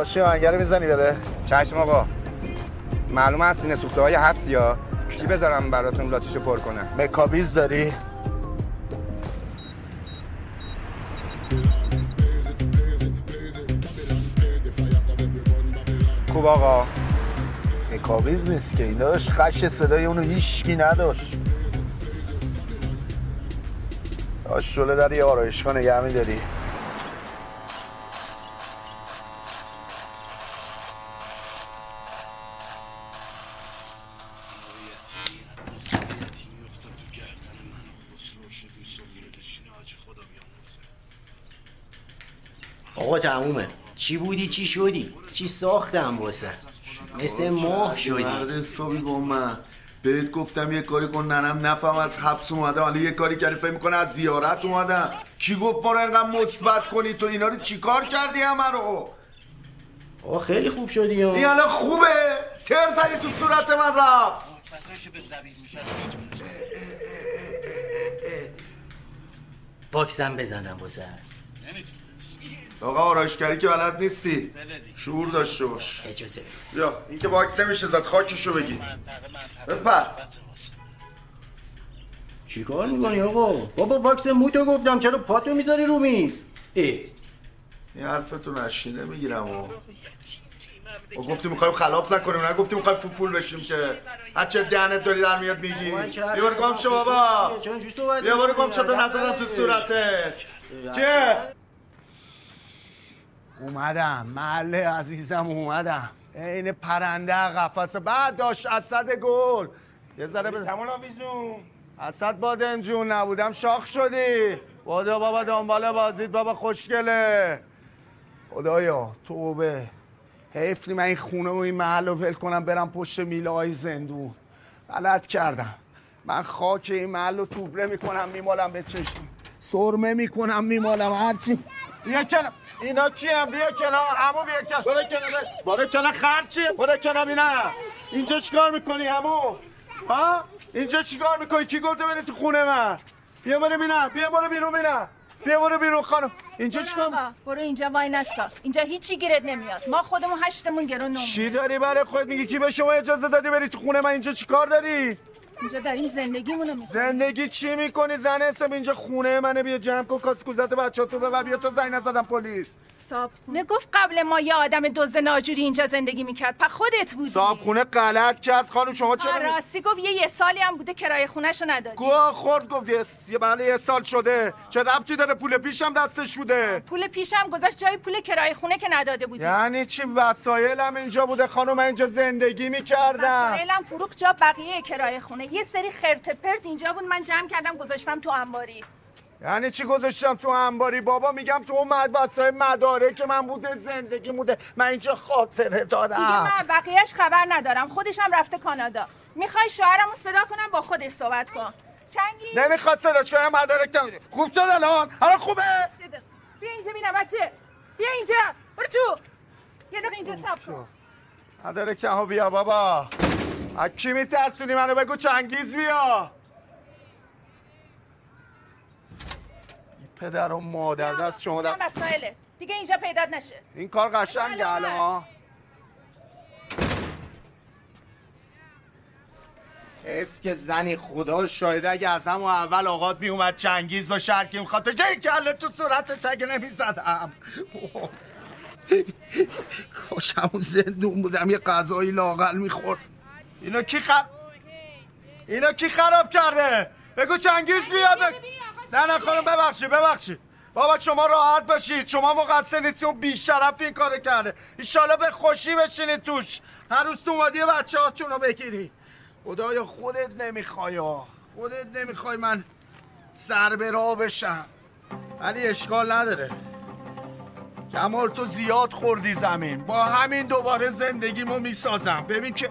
داشتی آهنگر می‌زنی بره. چشم آقا. معلومه از سینه سوخته های حبسی ها. چی بذارم براتون لاتیشو پر کنه؟ مکابیز داری؟ خوب آقا. مکابیز نیست که. این داشت خش صدای اونو هیچکی نداشت. داشت شله در یه آرایشگاه نگه میداری. تمومه. چی بودی؟ چی شدی؟ چی ساختم واسه؟ مثل ماه شدی. مرد حسابی با من. بهت گفتم یه کاری کن ننم نفهم. از حبس اومدم. حالا یه کاری کردی فکر می‌کنه از زیارت اومدم. کی گفت ما رو اینقدر مثبت کنی؟ تو اینا رو چیکار کردی همه رو؟ آقا خیلی خوب شدی ها. این الان خوبه. تر زدی تو صورت من رفت. واکسن بزنم واسه. آقا آرایشگری که بلد نیستی. شعور داشته باش. اجازه یا این که باکس نمیشه زد خاکشو بگی. بپر. چیکار می‌کنی آقا؟ بابا واکس موتو گفتم چرا پاتو می‌ذاری رو میز؟ اه این حرفتو نشینه می‌گیرم و و گفتی می‌خوایم خلاف نکنیم نه گفتی می‌خوایم فول بشیم که. هرچه دهنت داری در میاد میگی. بیا برو گم شو بابا. بیا برو گم شو تو نزدم تو صورتت که اومدم. محله عزیزم اومدم. عین پرنده قفس بعد داشت اسد گل. یه ذره به تمام آویزون. اسد بادم جون نبودم. شاخ شدی. بادو بابا دنبال بازید بابا خوشگله. خدایا توبه. حیف من این خونه و این محل رو ول کنم برم پشت میله های زندون. غلط کردم. من خاک این محل رو توبره می‌کنم میمالم به چشم. سرمه می‌کنم میمالم. هرچی. بیا کنار اینا کیم بیا کنار همو بیا کنار. برو کنار برو کنار. خرچی. برو کنار بینم اینجا چیکار می‌کنی همو ها؟ اینجا چیکار می‌کنی؟ کی گفته بری تو خونه من؟ بیا برو بینم بیا برو بیرون بینم بیا برو بیرون خانم. اینجا چیکار برو اینجا وای نستا. اینجا هیچی گیرت نمیاد. ما خودمون هشتمون گرون نمون چی داری برای خود میگی؟ کی به شما اجازه دادی بری تو خونه من؟ اینجا چیکار داری؟ اینجا داریم زندگیمونو می‌کنیم. زندگی چی می‌کنی زن اسم؟ اینجا خونه منه بیا جمع کن کاس کوزت بچه تو ببر بیا تو زنگ نزدم پلیس. صاحب خونه. گفت قبل ما یه آدم دوز ناجوری اینجا زندگی می‌کرد. پا خودت بودی. صاحب خونه غلط کرد خانم شما چرا راستی گفت یه یه سالی هم بوده کرایه خونهشو ندادی. گوه خورد گفت یه یه بله یه سال شده. چه ربطی داره؟ پول پیشم دستش بوده. پول پیشم گذاشت جای پول کرایه خونه که نداده بودی. یعنی چی؟ وسایلم اینجا بوده خانم من اینجا زندگی می‌کردم. وسایلم فروخت جا بقیه کرایه خونه یه سری خرت پرت اینجا بود من جمع کردم گذاشتم تو انباری. یعنی چی گذاشتم تو انباری؟ بابا میگم تو اون مد وسایل مداره که من بوده زندگی بوده. من اینجا خاطره دیگه دارم. من بقیهش خبر ندارم. خودشم رفته کانادا. می‌خوای شوهرمو صدا کنم با خودش صحبت کن. چنگی نمی‌خواد صداش کنم مدارک نمیده خوب شد الان؟ الان خوبه؟ صدق. بیا اینجا بینم بچه. بیا اینجا. برو تو. یه دقیقه اینجا صف کن. مدارک ها بیا بابا. از کی میترسونی منو؟ بگو چنگیز بیا. پدر و مادر دست شما در... مسائله. دیگه اینجا پیدات نشه. این کار قشنگه الان حیف که زنی خدا شاهده اگه از همون اول آقات میومد چنگیز با شرکی می‌خواد به جای کله تو صورتش اگه نمی‌زدم. کاش همون زندون بودم یه غذایی لاغل می‌خورد. اینو کی خر... اینو کی خراب کرده؟ بگو چنگیز بیاد نه نه خانم ببخشید ببخشید بابا شما راحت باشید شما مقصر نیستی اون بیشرف این کارو کرده. ایشالا به خوشی بشینید توش. هر روز تو اومدی بچه هاتون رو بگیری. خدایا خودت نمی‌خوای. خودت نمی‌خوای من سر به راه بشم. ولی اشکال نداره. کمال تو زیاد خوردی زمین. با همین دوباره زندگیمو می‌سازم. ببین که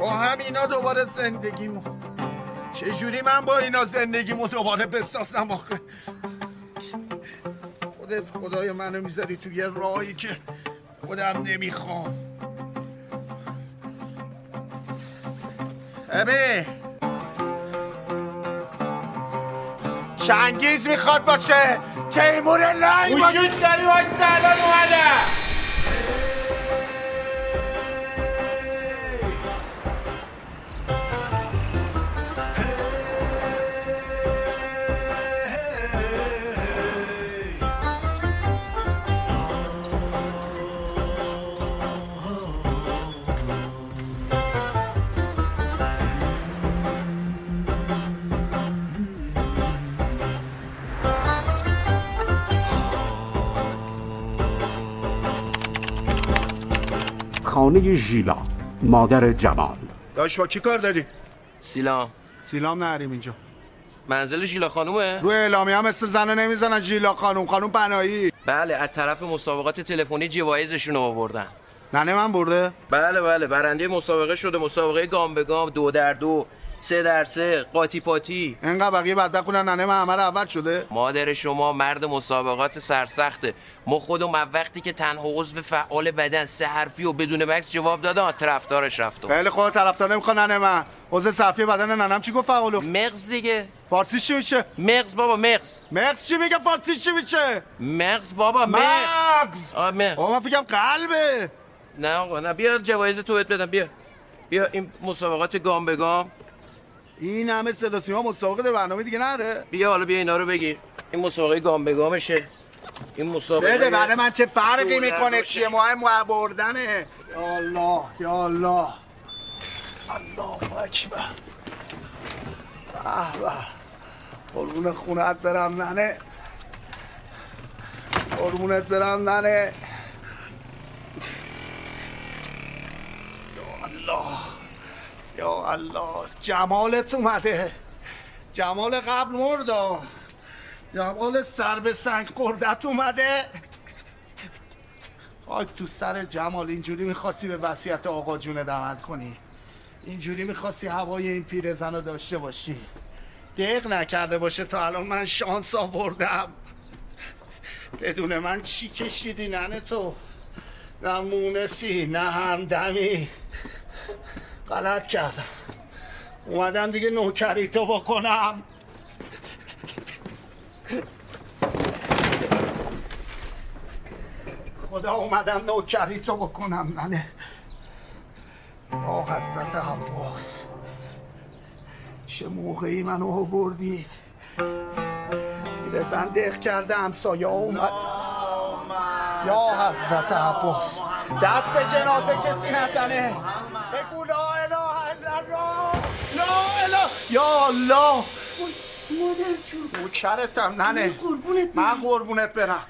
با همینا دوباره زندگیمو چجوری من با اینا زندگیمو دوباره بسازم آخه؟ خودت خدای منو می‌ذاری تو یه راهی که خودم نمی‌خوام. ببین چنگیز می‌خواد باشه. تیمور لنگ وجود داری حاج سلام اومدم. خانه ژیلا مادر جمال داشت با کی کار داری؟ سیلام سیلام نریم اینجا منزل ژیلا خانومه؟ روی اعلامی هم اسم زنه نمی‌زنن ژیلا خانوم خانوم بنایی بله از طرف مسابقات تلفنی جوایزشون رو آوردن ننه من برده؟ بله بله برنده مسابقه شده مسابقه گام به گام دو در دو سه در سه قاطی پاتی. انقدر بقیه بدبخت کنن ننه من همه اول شده. مادر شما مرد مسابقات سرسخته. ما خودم از وقتی که تنها عضو فعال بدن سه حرفی و بدون مکس جواب دادم طرفدارش رفتم. خیلی خود طرفدار نمی‌خواد ننه من. عضو صفی بدن ننم چی گفت فعالو مغز دیگه. فارسی چی میشه؟ مغز بابا مغز. مغز چی میگه؟ فارسی چی میشه؟ مغز بابا مغز. مغز! آه مغز. من فکرم قلبه. نه آقا نه بیا جوایز تو بدم بیا. بیا این مسابقات گام به گام. این همه صدا سیما مسابقه در برنامه دیگه نره. بیا حالا بیا اینا رو بگیر. این مسابقه گام به گامشه. این مسابقه بده برای من چه فرقی می‌کنه. چیه؟ مهم بردنه. یا الله یا الله. الله اکبر. به به. قربون خونت برم ننه. قربونت برم ننه. یا الله. یا الله جمالت اومده. جمال قبل مردا. جمال سر به سنگ قردت اومده. خاک تو سر جمال اینجوری می‌خواستی به وصیت آقا جونت عمل کنی؟ اینجوری می‌خواستی هوای این پیرزن رو داشته باشی؟ دق نکرده باشه تا الان من شانس آوردم. بدون من چی کشیدی ننه تو؟ نه مونسی نه همدمی. غلط کردم. اومدم دیگه نوکری تو بکنم. خدا اومدم نوکری تو بکنم ننه یا حضرت عباس. چه موقعی منو آوردی؟ پیرزن دق کرده همسایه اومد. یا حضرت عباس دست به جنازه کسی نزنه. بگو یا الله! مادر جون. نوکرتم ننه. قربونت من قربونت برم.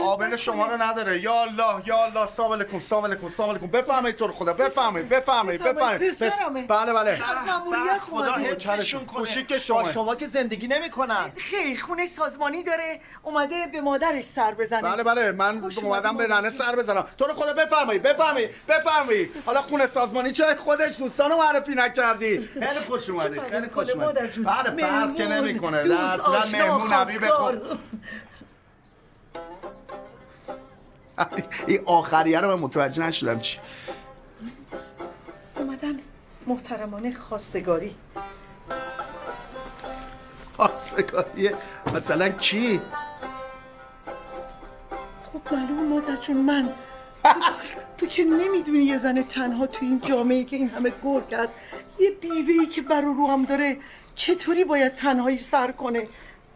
قابل. شما رو نداره. یا الله یا الله. سلام علیکم سلام علیکم سلام علیکم بفرمایید تو رو خدا بفرمایید بفرمایید بفرمایید. بله بله. مأموریت خدا. حفظشون کنه. کوچیک شما. شما که زندگی نمی‌کنن. خیر خونه سازمانی داره. اومده به مادرش سر بزنه. بله بله. من اومدم به ننه سر بزنم. تو رو خدا بفرمایید بفرمایید بفرمایید. حالا خونه سازمانی چه؟ خودش دوستانو معرفی نکردی. خیلی خوش اومدی خیلی خوش اومدی؟ بله فرق که نمی‌کنه. در اصلا آشنا، مهمون حبیب خواستگار. این آخریه رو من متوجه نشدم چی. اومدن محترمانه خواستگاری. خواستگاریه مثلا کی؟ خب معلوم مادر جون من. تو که نمی‌دونی یه زن تنها تو این جامعه که این همه گرگ هست یه بیوهی که بر و رو هم داره چطوری باید تنهایی سر کنه؟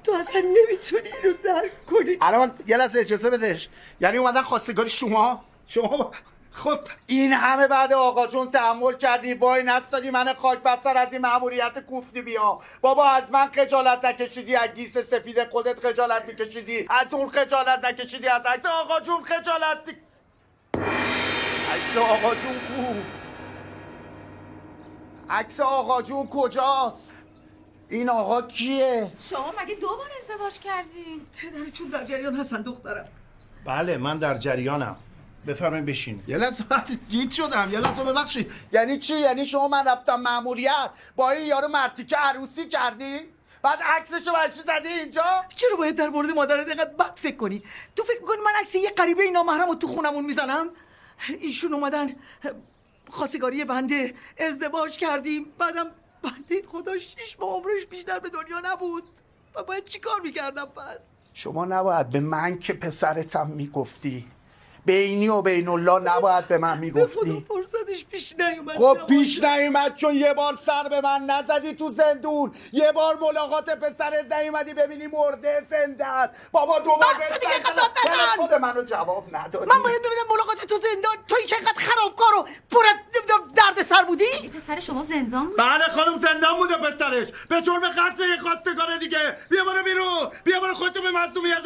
تو اصلا نمی‌تونی اینو درک کنی. الان یه لحظه اجازه بدش یعنی اومدن خواستگاری شما؟ شما خب این همه بعد آقا جون تحمل کردی. وای نستادی من خاک بستر از این مأموریت کوفتی بیام بابا از من خجالت نکشیدی از گیس سفید خودت خجالت میکشیدی. از اون خجالت نکشیدی از عکس آقا جون خجالت می... عکس آقا جون کو؟ عکس آقا جون کجاست؟ این آقا کیه؟ شما مگه دو بار ازدواج کردین؟ پدرتون در جریان هستن دخترم. بله من در جریانم. بفرمایید بشین. یه لحظه گیت شدم. یه لحظه ببخشید. یعنی چی؟ یعنی شما من رفتم مأموریت با این یارو مرتیکه عروسی کردی؟ بعد عکسشو برای چی زدی اینجا؟ چرا باید در مورد مادرت اینقدر بد فکر کنی؟ تو فکر می‌کنی من عکس یه غریبه نامحرم رو تو خونمون می‌زنم؟ ایشون اومدن خواستگاری بنده ازدواج کردیم بعدم بنده خدا شیش ماه عمرش بیشتر به دنیا نبود. و باید چیکار می‌کردم پس؟ شما نباید به من که پسرتم می‌گفتی. بینی و بین الله نباید به من می‌گفتی. فرصتش پیش نیومد. خب پیش نیومد چون یه بار سر به من نزدی تو زندون. یه بار ملاقات پسرت نیومدی ببینی مرده زنده است. بابا دوباره بس دیگه قدرت نزن! خود منو جواب ندادی. من باید ببینم ملاقات تو زندان. توی که اینقدر خرابکار و پر درد سر بودی؟ پسر شما زندان بود. بله خانم زندان بوده پسرش. به جرم قتل یه خواستگار دیگه. بیا برو بیرون. بیا برو خودتو به مظلومیت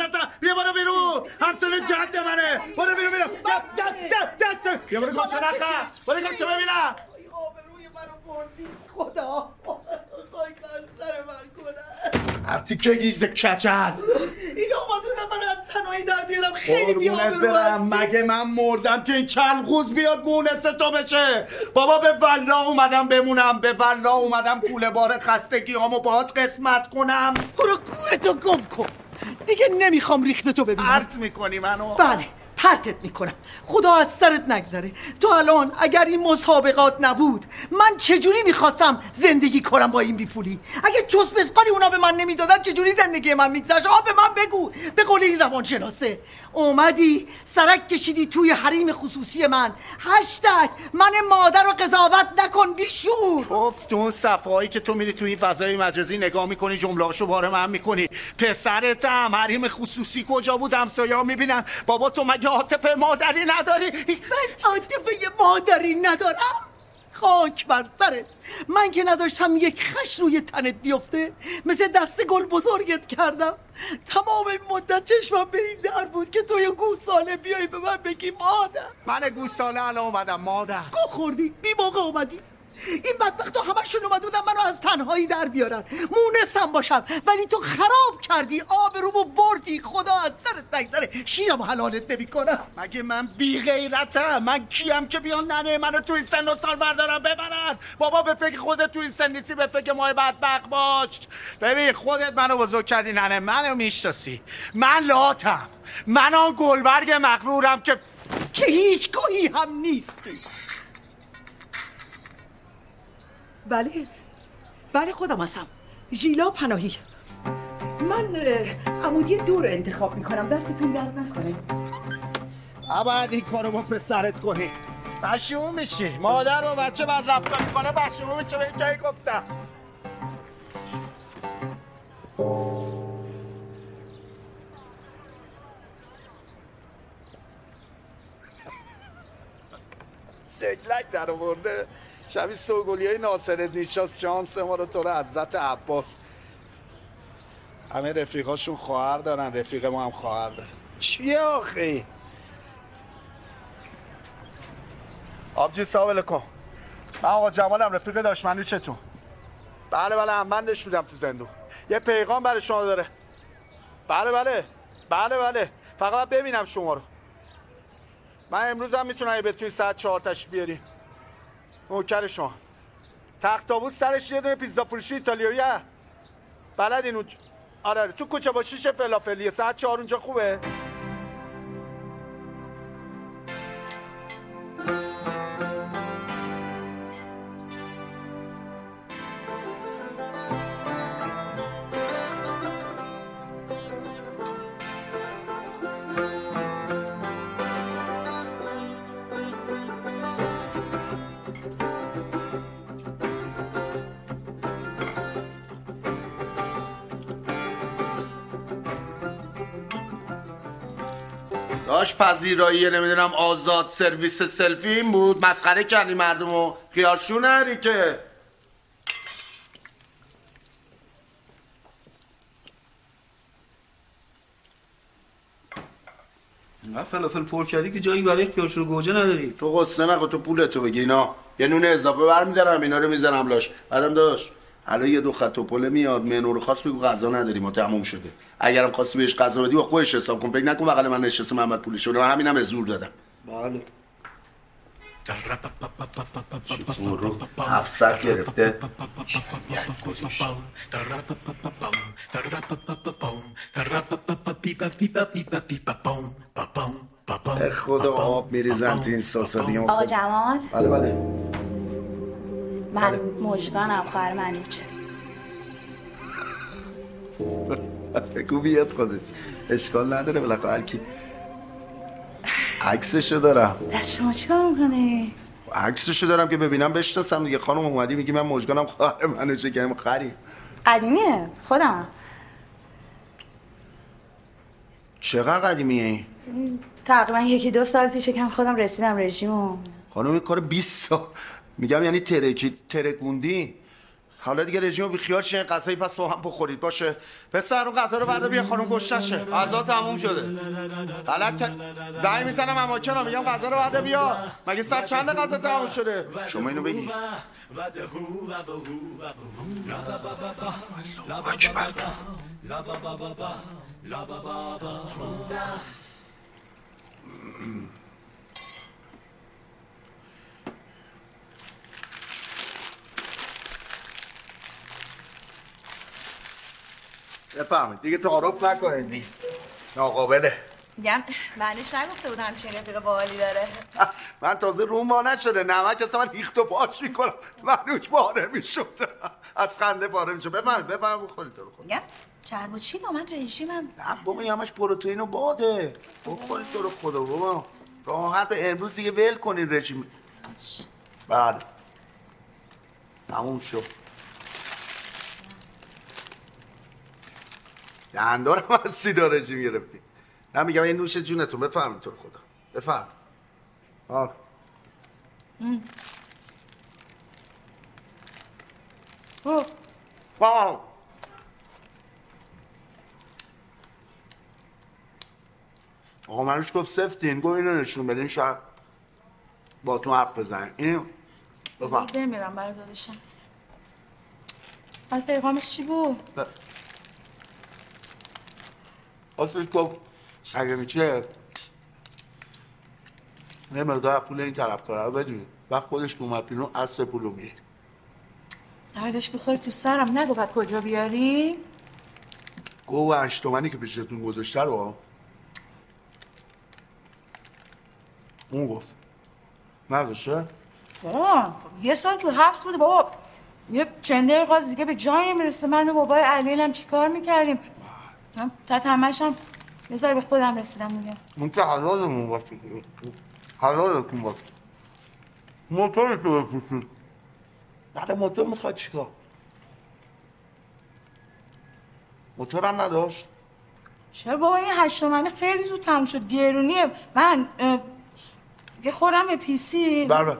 بیا برو بیرون. همسر جد منه. برو بیرون. بیرون دست دست دست بیا برو گوشه نخه برو گوشه ببینم آبروی منو بردی خدا خواهی کار سر من کنن هرتی که گیز کچل اینا اومدونن من از تنهایی در بیارن دلم خیلی برم هستی. مگه من مردم که این کلخوز بیاد مونس تو بشه بابا به والله اومدم بمونم به والله اومدم کوله بار خستگی هامو باهات قسمت کنم برو گورتو گم کن دیگه نمی‌خوام ریخت تو ببینم پرت می‌کنی منو بله پرتت می‌کنم. خدا از سرت نگذره. تو الان اگر این مسابقات نبود من چجوری می‌خواستم زندگی کنم با این بیپولی؟ اگه چوس مسقالی اونا به من نمی‌دادن چجوری زندگی من میگذشت؟ آه به من بگو. به قول این روانشناسه. اومدی سرک کشیدی توی حریم خصوصی من. هشتگ من مادر رو قضاوت نکن بیشور. گفت تو اون صفحه که تو میری تو این فضای مجازی نگاه می‌کنی جملهاشو باره من می‌کنی. پسرتم حریم خصوصی کجا بود؟ همسایه ها می‌بینن. بابا تو مگه عاطفه مادری نداری؟ من عاطفه مادری ندارم. خاک بر سرت. من که نذاشتم یک خش روی تنت بیفته مثل دست گل بزرگت کردم. تمام این مدت چشمم به این در بود که تو یه گوساله بیای به من بگی مادر. من گوساله الان اومدم مادر. گو خوردی بی موقع اومدی. این بدبخت همشون اومد بودن منو از تنهایی در بیارن. مونسم باشم ولی تو خراب کردی آبرومو بردی. خدا از سرت نگذره شیرم حلالت نمی کنم مگه من بی غیرتم من کیم که بیان ننه منو تو این سن و سال بردارم ببرن؟ بابا به فکر خودت تو این سن نیستی به فکر مای بدبخت باش. ببین خودت منو بزرگ کردی ننه منو می‌شناسی. من لاتم. من آن گلبرگ مغرورم که که هیچ گویی هم نیستی. بله. بله خودم هستم. ژیلا پناهی. من عمودی دور انتخاب می‌کنم. دستتون درد نکنه. ابد این کارو با پسرت کنی. بشیمون میشی. مادر و بچه بعد رفتار می‌کنه بشیمون میشه به جایی گفتم. شکلک در آورده. شبیه سوگلی های ناصر نیشاس شانس ما رو تو رو حضرت عباس. همه رفیقاشون خواهر دارن رفیق ما هم خواهر داره چیه آخی؟ آبجی سلام کن من آقا جمالم رفیق داشت منو چتون. بله بله من نشودم تو زندون. یه پیغام برای شما داره. بله بله. بله بله. فقط ببینم شما رو. من امروز هم می‌تونم اگه توی ساعت چهار تشریف بیاریم نوکر شما. تخت سرش یه دونه پیزا فروشی ایتالیاییه بلدین اونج آره آره. تو کوچه با شیش فلافلیه ساعت چهار اونجا خوبه؟ پذیرایی نمی‌دونم آزاد سرویس سلفی این بود. مسخره کردی مردم و خیالشون نری که. نه فلافل پر کردی که جایی برای خیارشور گوجه نداری. تو قصه نکن تو پولتو بگی اینا. یه نون اضافه برمیدارم اینا رو می‌زنم لاش. بعدم داشت. الان یه دو خط و پله میاد منو رو خواست بگو غذا نداریم و تموم شده. اگرم خواستی بهش غذا بدی با خودش حساب کن. فکر نکن بغل من نشسته محمد پولی شده. من همینم از زور دادم. بله. رو هفتصد گرفته. به خدا آب میریزن تو این ساسا دیگه. آقا جمال. بله بله. من مشکانم خواهر منوچ بگو بیاد خودش. اشکال نداره بالاخره هر کی عکسشو دارم. دست شما چیکار می‌کنه عکسشو دارم که ببینم بشناسم دیگه. خانم اومدی میگی من مژگانم خواهر منو چه کردیم خری. قدیمیه. خودم. چقدر قدیمیه این؟ تقریبا یکی دو سال پیش کم خودم رسیدم رژیمو. خانم این کار 20 سال میگم یعنی ترکی ترکوندی. حالا دیگه رژیم بیخیال شین غذایی پس با هم بخورید. باشه. پسر اون غذا رو بردا بیا خانم گشتشه. غذا تموم شده. غلط کرد. زنگ می‌زنم اماکن میگم غذا رو بردا بیا. مگه ساعت چند غذا تموم شده؟ شما اینو بگی. بفهمید دیگه تعارف نکنید. ناقابله. میگم معنیش نگفته بود همچین رفیق باحالی داره. من تازه روم وا نشده. نمک اصلا من ریخت و پاش می‌کنم. منوش پاره می‌شد. از خنده پاره می‌شد. بفهمید بفهمید بخورید تو بخورید میگم چربوچی با من رژیمم نه بابا این همش پروتئین و باده. بخورید تو رو خدا بابا. راحت به امروز دیگه ول کنید رژیم. بله. تموم شد. دندارم از سیدا رژیم گرفتی. نه میگم این نوش جونتون بفرمید تو خدا. بفرم آه. واو آقا منوش گفت سفتین گفت اینو نشون بدین شاید با تو حرف بزنین این بفرم بمیرم برای دادشم ولی پیغامش چی بود؟ اصلش گفت اگه میشه یه مقدار پول این طرف کاره رو بدین وقت خودش که اومد بیرون از سه پولو میره دردش بخوری تو سرم. نگو بعد کجا بیاری؟ گو هشت تومنی که پیشتون گذاشته رو. اون گفت. نذاشته؟ بابا یه سال تو حبس بوده. بابا یه چنده قاز دیگه به جای نمی‌رسه من و بابای علیل هم چیکار می‌کردیم؟ هم تا هم یه ذره به خودم رسیدم میگم اون که حلالمون باشه؟ حلالتون باشه. موتور تو بپوشید بعد موتور می‌خواد چیکار؟ موتورم نداشت. چرا بابا این هشت تومنی خیلی زود تموم شد. گرونیه. من یه خورم به پیسی بله.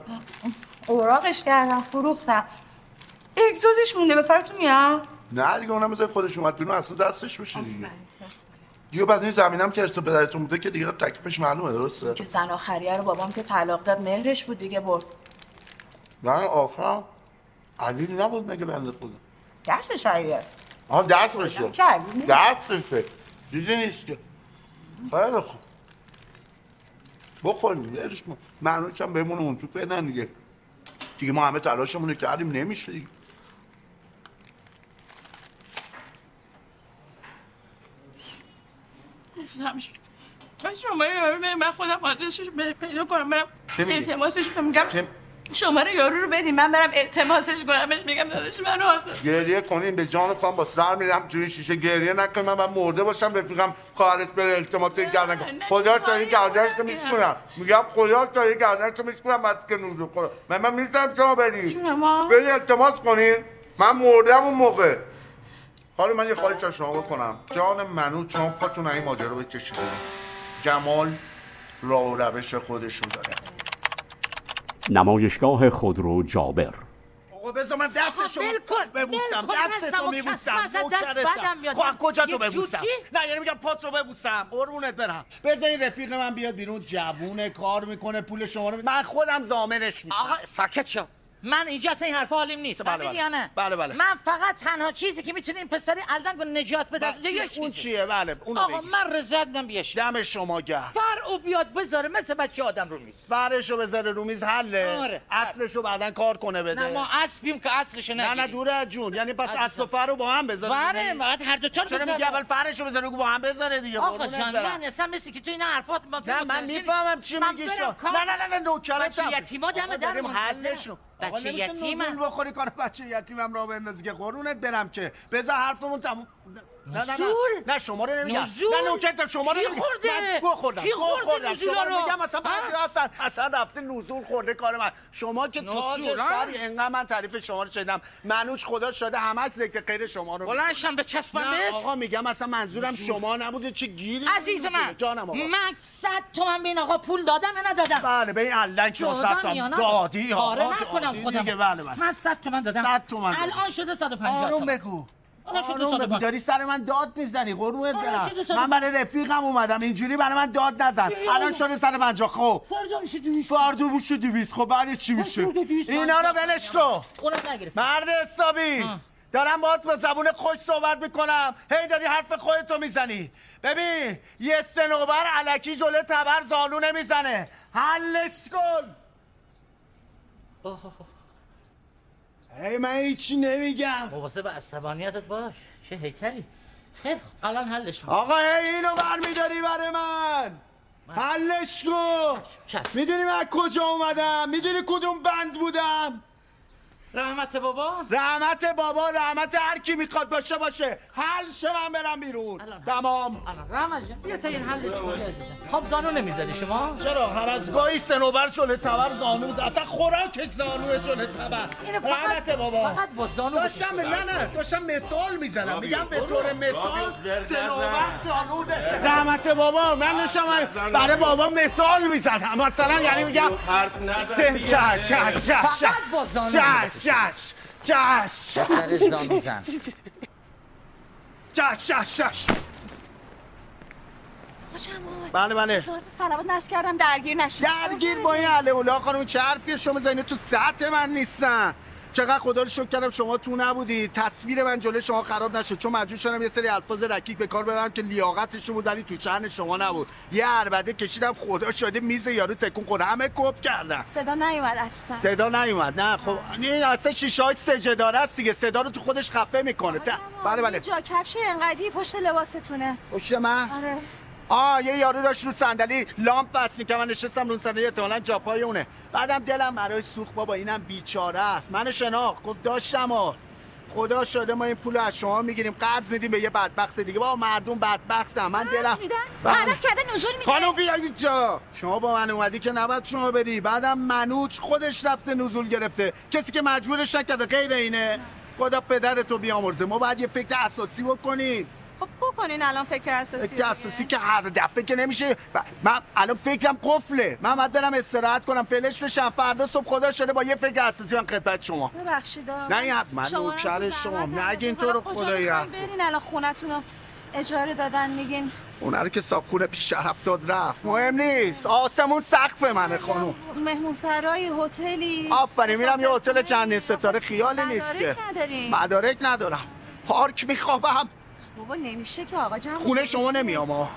اوراقش کردم فروختم. اگزوزش مونده. به فراتون میاد؟ نه دیگه اونم بذار خودش اومد بیرون اصلا دستش بشه دیگه. دیگه بعد این زمینم که ارث پدرتون بوده که دیگه تکلیفش معلومه درسته؟ که زن آخریه رو بابام که طلاق داد مهرش بود دیگه برد. نه آخرم علی نبود مگه بنده خدا؟ دستش علیه. آها دستشه دستشه. چیزی نیست که. خیلی خوب. بخوریم برش کن معنوش هم بمونه اون تو فعلا دیگه. دیگه ما همه تلاشمون رو کردیم نمیشه دیگه. گفتمش شماره یارو من خودم آدرسش پیدا کنم برم؟ التماسش کنم میگم شماره یارو رو بدیم من برم التماسش کنم بهش میگم داداش من آخه گریه کنین به جان خواهم با سر میرم توی شیشه گریه نکنین من باید مرده باشم رفیقم خواهرش بره التماس گردن کن خدا تا این گردن تو میسپونم میگم. خدا تا این گردن تو میسپونم بعد که نوزو خدا. من من میزم شما بری بری التماس کنین. من مردم اون موقع. حالا من یه خواهش از شما بکنم. جان منو شما خودتون این ماجرا بکشید. جمال راه و روش خودشون داره. نمایشگاه خودرو جابر. آقا بذار من دستشو ببوسم. دستتو دستمو میبوسم. دست بدم میاد. خب کجا یه تو ببوسم؟ نه یعنی میگم پاتو ببوسم. قربونت برم. بذار این رفیق من بیاد بیرون. جوونه کار می‌کنه پول شما رو من خودم زامنش میشم. آقا ساکت شو. من اینجا اصلا این حرفا حالیم نیست بله، بله. یا نه بله، بله. من فقط تنها چیزی که می‌تونه این پسری الدنگ رو نجات بده از یه اون چیزی چیه بله اونو آقا بگی. من رضایت میدم بیاش دم شما گرم فرعو بیاد بذاره مثل بچه آدم رو میز فرشو بذاره رو میز حله آره. اصلشو بعدا کار کنه بده نه ما اسبیم که اصلشو نه نه دوره از جون یعنی پس. اصل و فر رو با هم بذاره بله، باید هر دوتا رو چرا بذاره. میگی اول فرشو بذاره با هم بذاره دیگه آقا جان. من اصلا مثل که تو این حرفات من می‌فهمم چی من میگی نه نه نه نوکرتم یتیما دم در. حلشون. بچه یتیمم. نزول بخوری کار بچه یتیمم را بندازی که قرونت برم که بذار حرفمون تموم نه نه نه؟ نه شما رو نمیگم نزول؟ نه نوکرتم شما رو نمیگم. خورده؟ گو خوردم کی خورده خوردم شما رو؟ میگم اصلا بعضی؟ هستن اصلا رفته نزول خورده کار من شما که تاج؟ سری انقدر من تعریف شما رو شدم منوش خدا شده همه ذکر غیر شما رو بلند شم به چسبم نه بهت؟ آقا میگم اصلا منظورم نزول. شما نبوده چه گیری عزیز. من جانم آقا من صد تومن به این آقا پول دادم یا ندادم بله به این شما صد دادم تومن یا نه؟ دادی آقا آره نکنم خودم بله بله من صد تومن دادم صد تومن دادی. الان شده 150 آروم تومن الان آروم بگو 150 داری سر من داد می‌زنی قربونت آره، برم. من برای رفیقم اومدم اینجوری برای من داد نزن. الان شده سر پنجاه خب. فردا میشه دویست. فردا میشه دویست خب بعدش چی میشه؟ اینا رو من- ولش کن. مرد حسابی. دارم باهات با زبون خوش صحبت می‌کنم. هی داری حرف خودتو می‌زنی. ببین یه سنوبر علکی جلو تبر زانو نمی‌زنه. حلش کن. هی من هیچی نمیگم. مواظب عصبانیتت باش. چه هیکلی. خیلی. الان حلش کن. آقا هی اینو برمیداری برای من. حلش کن. می‌دونی من کجا اومدم؟ می‌دونی کدوم بند بودم؟ رحمت بابا. رحمت بابا رحمت هر کی می‌خواد باشه باشه. حل شه من برم بیرون. تمام. الان. رحمت جان بیا تا این حلش کنی خب زانو نمی‌زدی شما؟ چرا؟ هر از گاهی سنوبر شله تبر زانو می‌زد. اصلا خوراکش زانو شله تبر. رحمت بابا. فقط با زانو داشتم نه نه. داشتم مثال می‌زنم. میگم به طور مثال سنوبر زانو زد. رحمت بابا من داشتم برای بابا مثال می‌زنم. مثلا یعنی میگم سه چش چش چش فقط چش به سر زانو زن چش چش چش خوشم بله بله. سلامت نست کردم درگیر نشید. درگیر با این اولا خانم چه حرفیه؟ شما زنی تو سطح من نیستن. چقدر خدا رو شکر کردم شما تو نبودی. تصویر من جلوی شما خراب نشد. چون مجبور شدم یه سری الفاظ رکیک به کار ببرم که لیاقتش بود ولی تو شأن شما نبود. یه عربده کشیدم خدا شده میز یارو تکون خورد. همه کپ کردن. صدا نیومد اصلا. صدا نیومد. نه خب این اصلا شیشه های سجه داره است دیگه. صدا رو تو خودش خفه می‌کنه. ت- بله بله. جا کفش انقدی پشت لباستونه. پشت من؟ آره. آه یه یارو داشت رو صندلی لامپ بس می‌کنم من نشستم رو صندلی احتمالاً جاپای اونه. بعدم دلم برای سوخت بابا اینم بیچاره است. من شناخت. گفت داشتم ها خدا شده ما این پول از شما می‌گیریم. قرض میدیم به یه بدبخت دیگه. بابا مردم بدبختم من دلم بله. غلط کرده نزول میده. خانم بیاید اینجا. شما با من اومدی که نباید شما بری. بعدم منوچ خودش رفته نزول گرفته. کسی که مجبورش نکرده غیر اینه. خدا پدرتو بیامرزه. ما باید یه فکر اساسی بکنیم. خب بکنین الان فکر اساسی فکر اساسی که هر دفعه که نمیشه. من الان فکرم قفله. من باید برم استراحت کنم. فلش بشم. فردا صبح خدا شده با یه فکر اساسی من خدمت شما. ببخشید. نه رو نوکر شما. نگین. تو رو حرف برین؟ الان خونتون اجاره دادن میگین. اون رو که صابخونه پیش شرف داد رفت. مهم نیست. آسمون سقف منه خانم مهمون سرای هتلی. آفرین میرم یه هتل چندین ستاره. خیالی نیست که. مدارک ندارم. پارک میخوابم. بابا نمیشه که آقا جمع خونه شما نمیام ها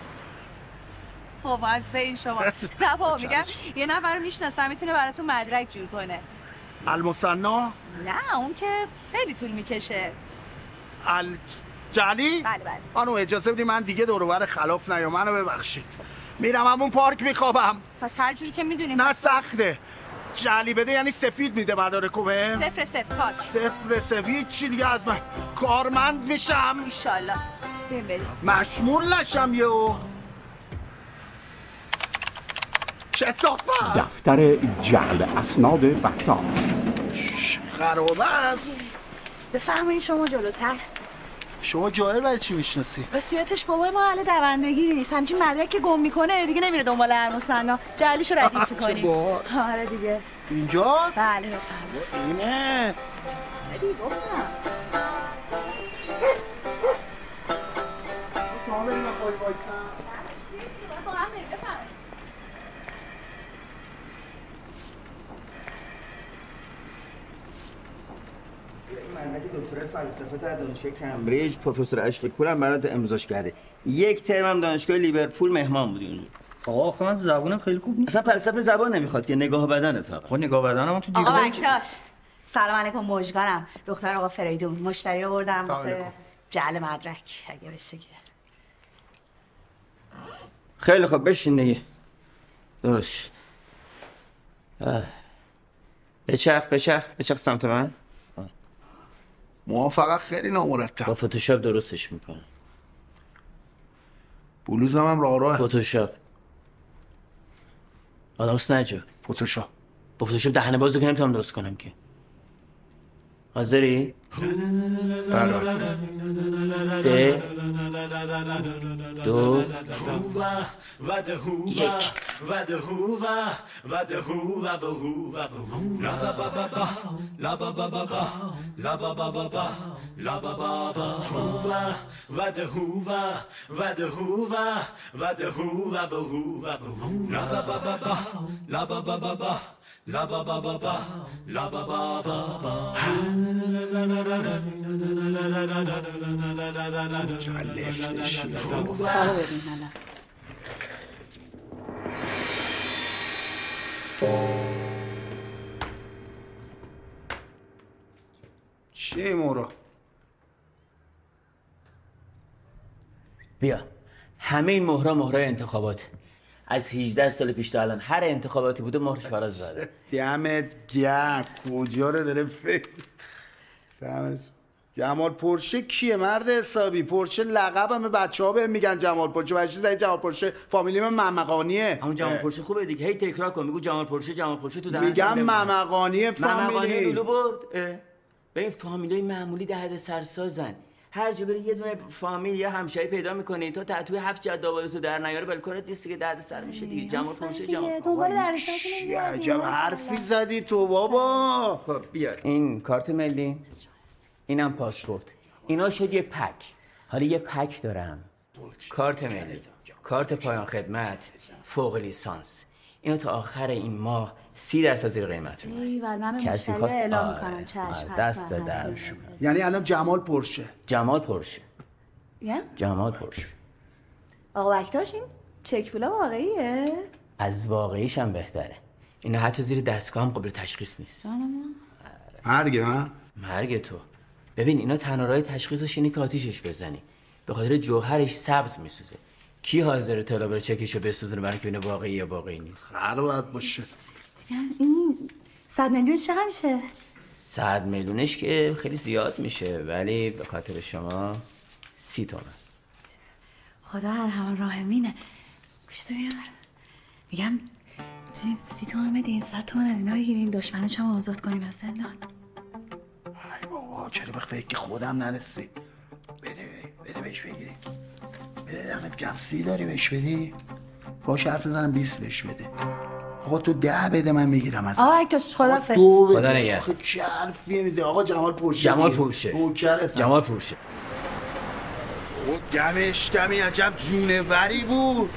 بابا از این شما. نه بابا میگم یه نفر رو می‌شناسم می‌تونه براتون مدرک جور کنه. المصنا نه اون که خیلی طول می‌کشه. الجلی بله بله. خانم اجازه بدی من دیگه دور خلاف نیام. منو ببخشید. میرم همون پارک میخوابم. پس هر جوری که می‌دونیم نه سخته. جلی بده یعنی سفید میده مدارکو بهم صفر صفر پاک. صفر سفید چی دیگه از من. کارمند میشم. ایشالله بریم بریم. مشمول نشم یهو. کسافت. دفتر جعل اسناد بکتاش. خرابه است. بفرمایید شما جلوتر. شما جواهر برای چی می‌شناسی؟ وصیتش بابای ما اهل دوندگی نیست. همچین مدرک که گم می‌کنه دیگه نمیره دنبال هر مصنا جعلیشو ردیف چه می‌کنیم. آره دیگه. اینجا؟ بله بفرمایید. اینه. دیگه گفتم مدرک دکترای فلسفه در دانشگاه کمبریج پروفسور اشلی پور هم برات امضاش کرده. یک ترم هم دانشگاه لیورپول مهمان بودی اونجا. آقا آخه من زبونم خیلی خوب نیست. اصلا فلسفه زبان نمی‌خواد که نگاه بدنه فقط. خب نگاه بدنم تو آقا دیوار بکتاش سلام علیکم مژگانم دختر آقا فریدون. مشتری آوردم سلام واسه. جعل مدرک اگه بشه که. خیلی خوب بشین دیگه. درست شد. بچرخ بچرخ بچرخ سمت من. موها فقط خیلی نامرتب. با فتوشاپ درستش می‌کنم بلوزم هم راه راه فتوشاپ. آدامس نجا. فتوشاپ. با فتوشاپ دهنه بازو که نمی‌تونم درست کنم که. حاضری؟ C'est Va de va de va de va La ba ba ba ba, la ba ba ba ba, la ba ba ba ba, la ba ba ba. Va de Houva, va de Houva, va de va La ba ba ba ba, la ba ba ba ba, la ba ba ba ba, la ba ba ba ba. چیه این مورا؟ بیا. همه این مهرا مهرای انتخابات. از 18 سال پیش تا الان هر انتخاباتی بوده مهرش فراز زده دمت گرم. کجا رو داره فکر دمت جمال پرشه کیه؟ مرد حسابی. پرشه لقبمه بچه ها بهم میگن جمال پرشه. بچه زنی جمال پرشه؟ فامیلی من ممقانیه. همون جمال پرشه خوبه دیگه. هی تکرار کن. میگو جمال پرشه جمال پرشه تو میگم ممقانیه ممقانی فامیلی. لولو برد. به این فامیلای معمولی دهد سرسازن. هر جا بری یه دونه فامیل یا همشهری پیدا می‌کنی تو تعطوی هفت جد تو در نیاره بالکلت نیست که درد سر میشه دیگه. جمال پرشه جمال دنبال یه عجب حرفی زدی تو بابا. خب بیا این کارت ملی. اینم پاسپورت اینا شد یه پک. حالا یه پک دارم. کارت ملی. کارت پایان خدمت. فوق لیسانس. اینو تا آخر این ماه سی درصد زیر قیمت من کسی خواست؟ اعلام آره. می‌کنم چشم آره، دست. در یعنی الان جمال پرشه. جمال پرشه؟ جمال پرشه. آقا وقتاش این چک پولا واقعیه؟ از واقعیش هم بهتره. اینا حتی زیر دستگاه هم قابل تشخیص نیست. مرگه ها؟ مرگ تو. ببین اینا تنها راه تشخیصش اینه که آتیشش بزنی. به خاطر جوهرش سبز میسوزه. کی حاضر طلا بره چکشو بسوزونه برای که ببینه واقعی یا واقعی نیست؟ هر باید باشه. یعنی این صد میلیون چقدر میشه؟ صد میلیونش که خیلی زیاد میشه ولی به خاطر شما سی تومن. خدا هر همان راه مینه. گوش بیار. میگم تو سی تومن بدیم صد تومن از اینا بگیریم. دشمنو چم آزاد کنیم از زندان. بابا چرا به فکر خودم نرسی؟ بده بده بهش بگیری. بده دمت گرم. سی داری بهش بدی؟ باش حرف بزنم 20 بهش بده. آقا تو ده بده من می‌گیرم از آقا اکتاش خدا فس دو بده. خدا نگه. آخه چه حرفیه میده آقا جمال پرشه جمال. پرشه. جمال پرشه او دمش دمی عجب جونوری بود.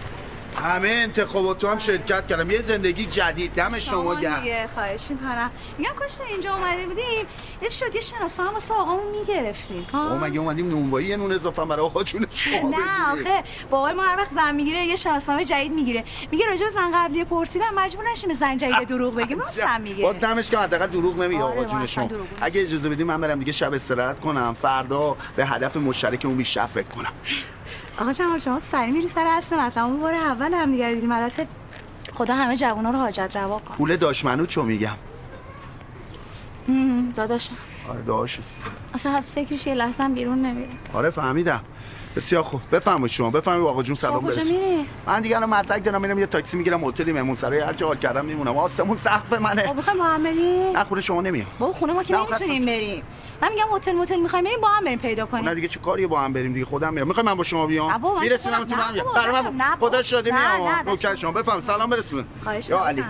همه انتخابات تو هم شرکت کردم. یه زندگی جدید. دم شما گرم. دیگه خواهش می‌کنم. میگم کاش اینجا اومده بودیم. حیف شد یه شناسنامه واسه آقامون می‌گرفتیم او مگه اومدیم نونوایی یه نون اضافه برای آقا جون شما نه. آخه بابای ما هر وقت زن می‌گیره یه شناسنامه جدید می‌گیره. میگه راجع به زن قبلی پرسیدم مجبور نشیم به زن جدید دروغ بگیم. راستم میگه. باز دمش که حداقل دروغ نمیگه آره، آقا جون شما. اگه اجازه بدیم من برم دیگه شب استراحت کنم. فردا به هدف مشترکمون بیشتر فکر کنم. آقا جمال شما سری میری سر اصل مطلب. اون بار اول هم دیگه دیدیم البته خدا همه جوونا رو حاجت روا کن پول داشمنو چو میگم؟ داداشم آره داش اصلا از فکرش یه لحظه بیرون نمیره. آره فهمیدم. بسیار خوب. بفرمایید شما. بفرمایید آقا جون سلام خب، کجا برسون. میری؟ من دیگه الان مدرک دارم میرم یه تاکسی می‌گیرم هتلی مهمون سرای هر جا حال کردم میمونم. آسمون سقف منه. خب بخوایم با هم بریم؟ نه خونه شما نمیام. بابا خونه ما که نمی‌تونیم بریم. من میگم هتل موتل می‌خوایم بریم با هم بریم پیدا نه کنیم دیگه چه کاریه با هم بریم دیگه؟ خودم میرم. می‌خوای من با شما بیام؟ میرسونم تو نه من برای من نه. خدا شاده نه، میام نه، نوکر شما بفهم سلام برسون خواهش یا می‌کنم. علی.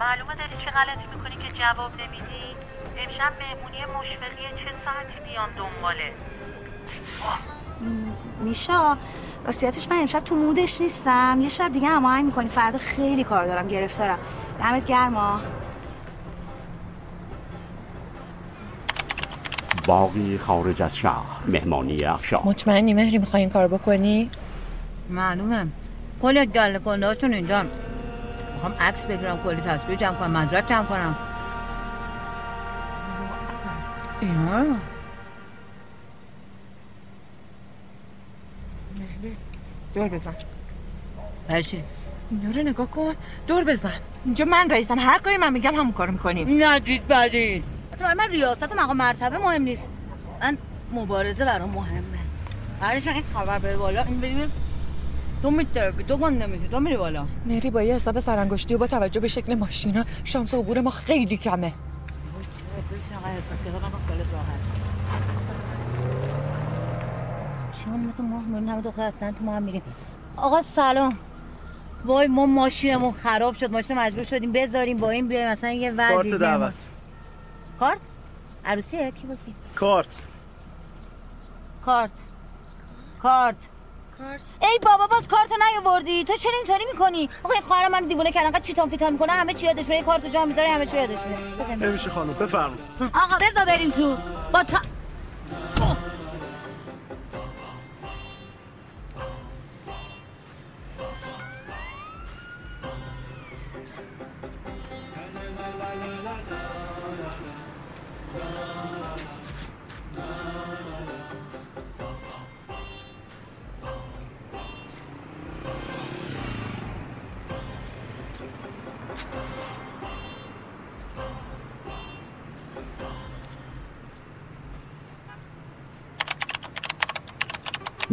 معلومه داری چه غلطی می‌کنی که جواب نمیدی؟ امشب مهمونی مشفقی چه ساعتی بیان دنباله؟ میشا راستیتش من امشب تو مودش نیستم. یه شب دیگه هماهنگ می‌کنی. فردا خیلی کار دارم. گرفتارم. دمت گرما باقی خارج از شهر. مهمانی افشار مطمئنی مهری می‌خوای این کار بکنی؟ معلومه کلی گله کنده هاشون اینجا. می‌خوام عکس بگیرم کلی تصویر جمع کنم مدرک جمع کنم. اینا؟ دور بزن. چی؟ اینا رو نگاه کن. دور بزن. اینجا من رئیسم. هر کاری من میگم همون کارو می‌کنیم. نجید بدی. برای من ریاست و مقام مرتبه مهم نیست. من مبارزه برام مهمه. بعدش این خبر بره بالا. این ببینیم تو میترکی تو گنده میشی تو میری بالا. مهری با یه حساب سرانگشتی و با توجه به شکل ماشینا شانس عبور ما خیلی کمه. چون مثل ما میریم همه دختر رفتن تو ما هم میریم. آقا سلام. وای ما ماشینمون خراب شد ماشین مجبور شدیم بذاریم با این بیایم مثلا یه وضعی کارت. دعوت. کارت؟ عروسیه کی با کی؟ کارت. کارت. کارت. کارت. ای بابا باز کارت نیاوردی. تو چرا اینطوری می‌کنی؟ آقا این خواهر من دیوونه کردن. انقدر چیتان فیتان می‌کنه همه چی یادش میره. یه کارت جا می‌ذاره همه چی یادش میره. نمیشه خانم بفرمایید آقا بذار بریم تو. با تا...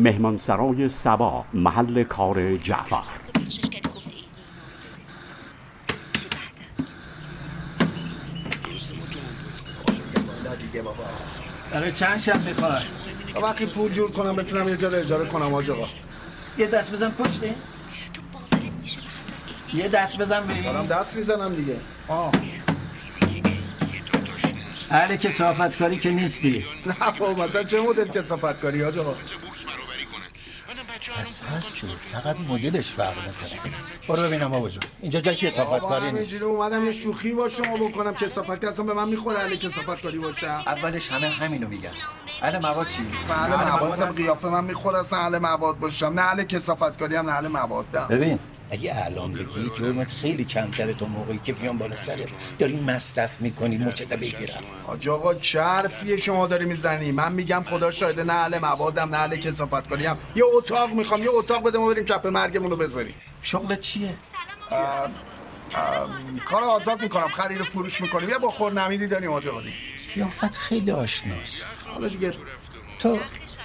مهمانسرای سبا محل کار جعفر. برای چند شب می‌خوای؟ وقتی پول جور کنم بتونم یه جا اجاره کنم آقا. یه دست بزن پشته یه دست بزن ببین دارم دست می‌زنم دیگه. آه. اهل کسافت کاری که نیستی. نه بابا مثلا چه مدل کسافت کاری آقا؟ پس هستی فقط مدلش فرق می‌کنه. برو ببینم بابا جون. اینجا جای بابا کاری نیست. اومدم یه شوخی با شما بکنم. کسافت که اصلا به من می‌خوره اهل کسافت کاری باشم اولش همه همینو میگن. اهل مواد چی؟ اهل مواد قیافه من می‌خوره اصلا اهل مواد باشم نه اهل کسافت کاری هم نه اهل موادم. ببین اگه الان بگی جرمت خیلی کمتره تا موقعی که بیان بالا سرت. داری مصرف می‌کنی مچته بگیرم. حاج آقا چه حرفیه شما داری می‌زنی. من میگم خدا شاهده نه اهل موادم نه اهل کسافت کاری هم یه اتاق می‌خوام یه اتاق بده ما بریم کپ مرگمون رو بذاریم. شغلت چیه؟ کار آزاد می‌کنم. خرید و فروش می‌کنیم. یه بخور نمیری داریم حاج آقا دیگه. قیافت خیلی آشناست. حالا دیگه تو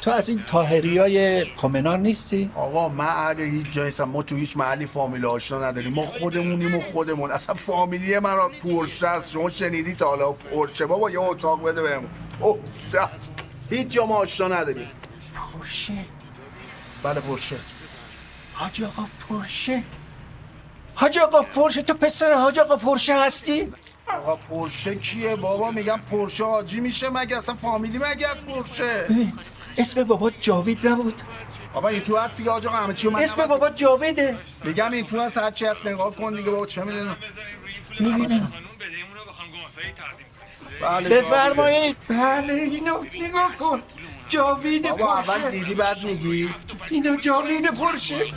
تو از این تاهری های پامنار نیستی؟ آقا من اهل هیچ جایی نیستم. ما تو هیچ محلی فامیل آشنا نداریم. ما خودمونیم و خودمون. اصلا فامیلی من را پرشه است. شما شنیدی تا حالا پرشه. بابا یه اتاق بده بهمون. پرشه است. هیچ جا ما آشنا نداریم. پرشه؟ بله پرشه. حاج آقا پرشه؟ حاج آقا پرشه. تو پسر حاج آقا پرشه هستی؟ آقا پرشه کیه؟ بابا میگم پرشه حاجی میشه مگه؟ اصلا فامیلی مگه از پرشه؟ ببین اسم بابا جاوید نبود. بابا این تو هست دیگه آقا همه چی من اسم بابا جاویده. میگم این تو هست هر چی هست نگاه کن دیگه بابا چه می‌دونم. می‌بینم. بله بفرمایید. بله اینو نگاه کن. جاوید بابا پرشه اول دیدی بعد میگی. اینو جاوید پرشه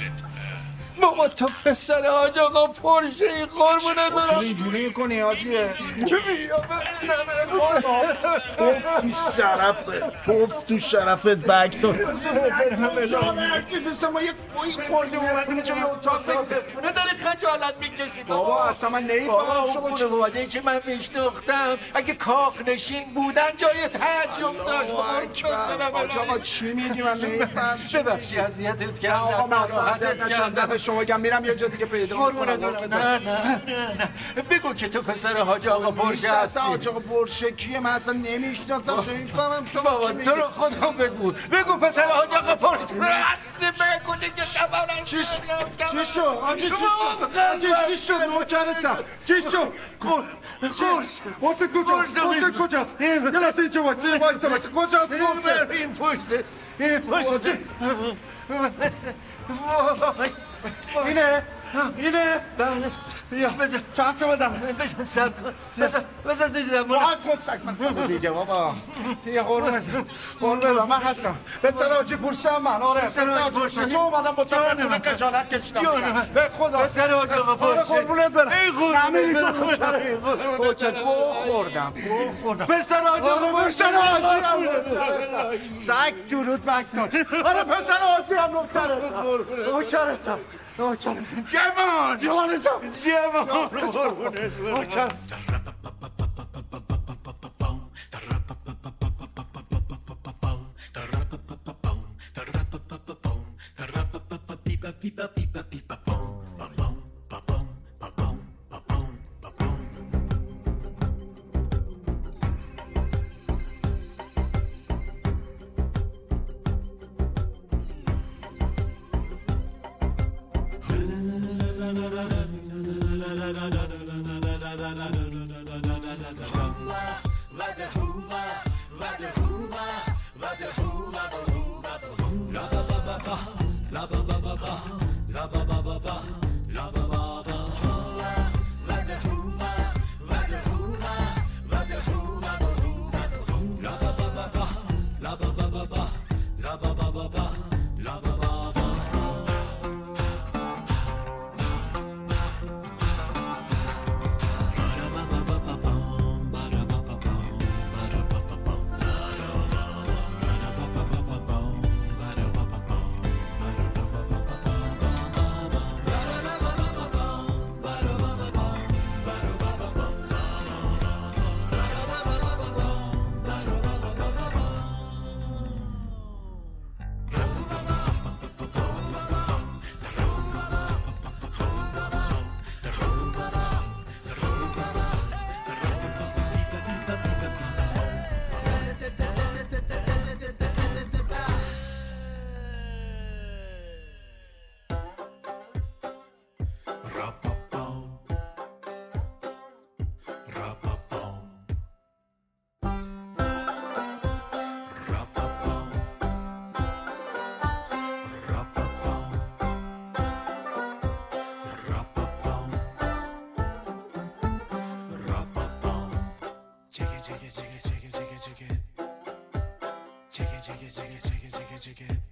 بابا تو پسر حاج آقا پرشه ای قربونه چرا دارم. اینجوری می‌کنی حاجیه بیا ببینم توف تو شرفت توف تو شرفت بگ تو ما یه گویی خوردیم اومدیم جای اتاق نه داری خجالت می‌کشی بابا اصلا من نمی‌فهمم. بابا شما خانواده که من میشناختم اگه کاخ نشین بودن جای تعجب داشت. آقا چی میگی؟ من نمیفهم ببخشی اذیتت کردم ناراحتت کردم. شما گم میرم یه جا دیگه پیدا می‌کنم. نه نه نه بگو که تو پسر حاج آقا پرشه هستی. حاج آقا پرشه کیه؟ من اصلا نمی‌شناسم چه می‌فهمم شما بابا تو رو؟ خدا بگو. بگو پسر حاج آقا پرشه هستی بگو دیگه خبرم چی شد؟ آجی چی شد؟ آجی چی شد؟ نوکرتم. چی شد؟ قرص. قرص کجاست؟ قرص کجاست؟ یه لحظه اینجا وایسا یه وایسا وایسا کجاست؟ این این پشته اینه؟ اینه؟ بله بیا. بزن چند تا بدم؟ بزن سب کن. بزن بزن زیر زبونه آه کن سگ من سب دیگه بابا. یه قربونت. قربونت. من هستم. پسر آجی پرشم من. آره پسر حاجی آجی پرشم. پرشم. چون اومدم با تو جانم. خونه خجالت کشیدم. به خدا. پسر حاج آقا آره پرشه. قربونت برم. ای قربونت. تو نوکرت. برم. گو خوردم گو خوردم. حاج آقا آره پرشه. پسر آجی. سگ درود بکتاش آره پسر آجی هم نوکرتم نوکرتم Oh, Charles. Gemma! Dionisio! Gemma! Oh, Charles. Beep, beep, beep. again.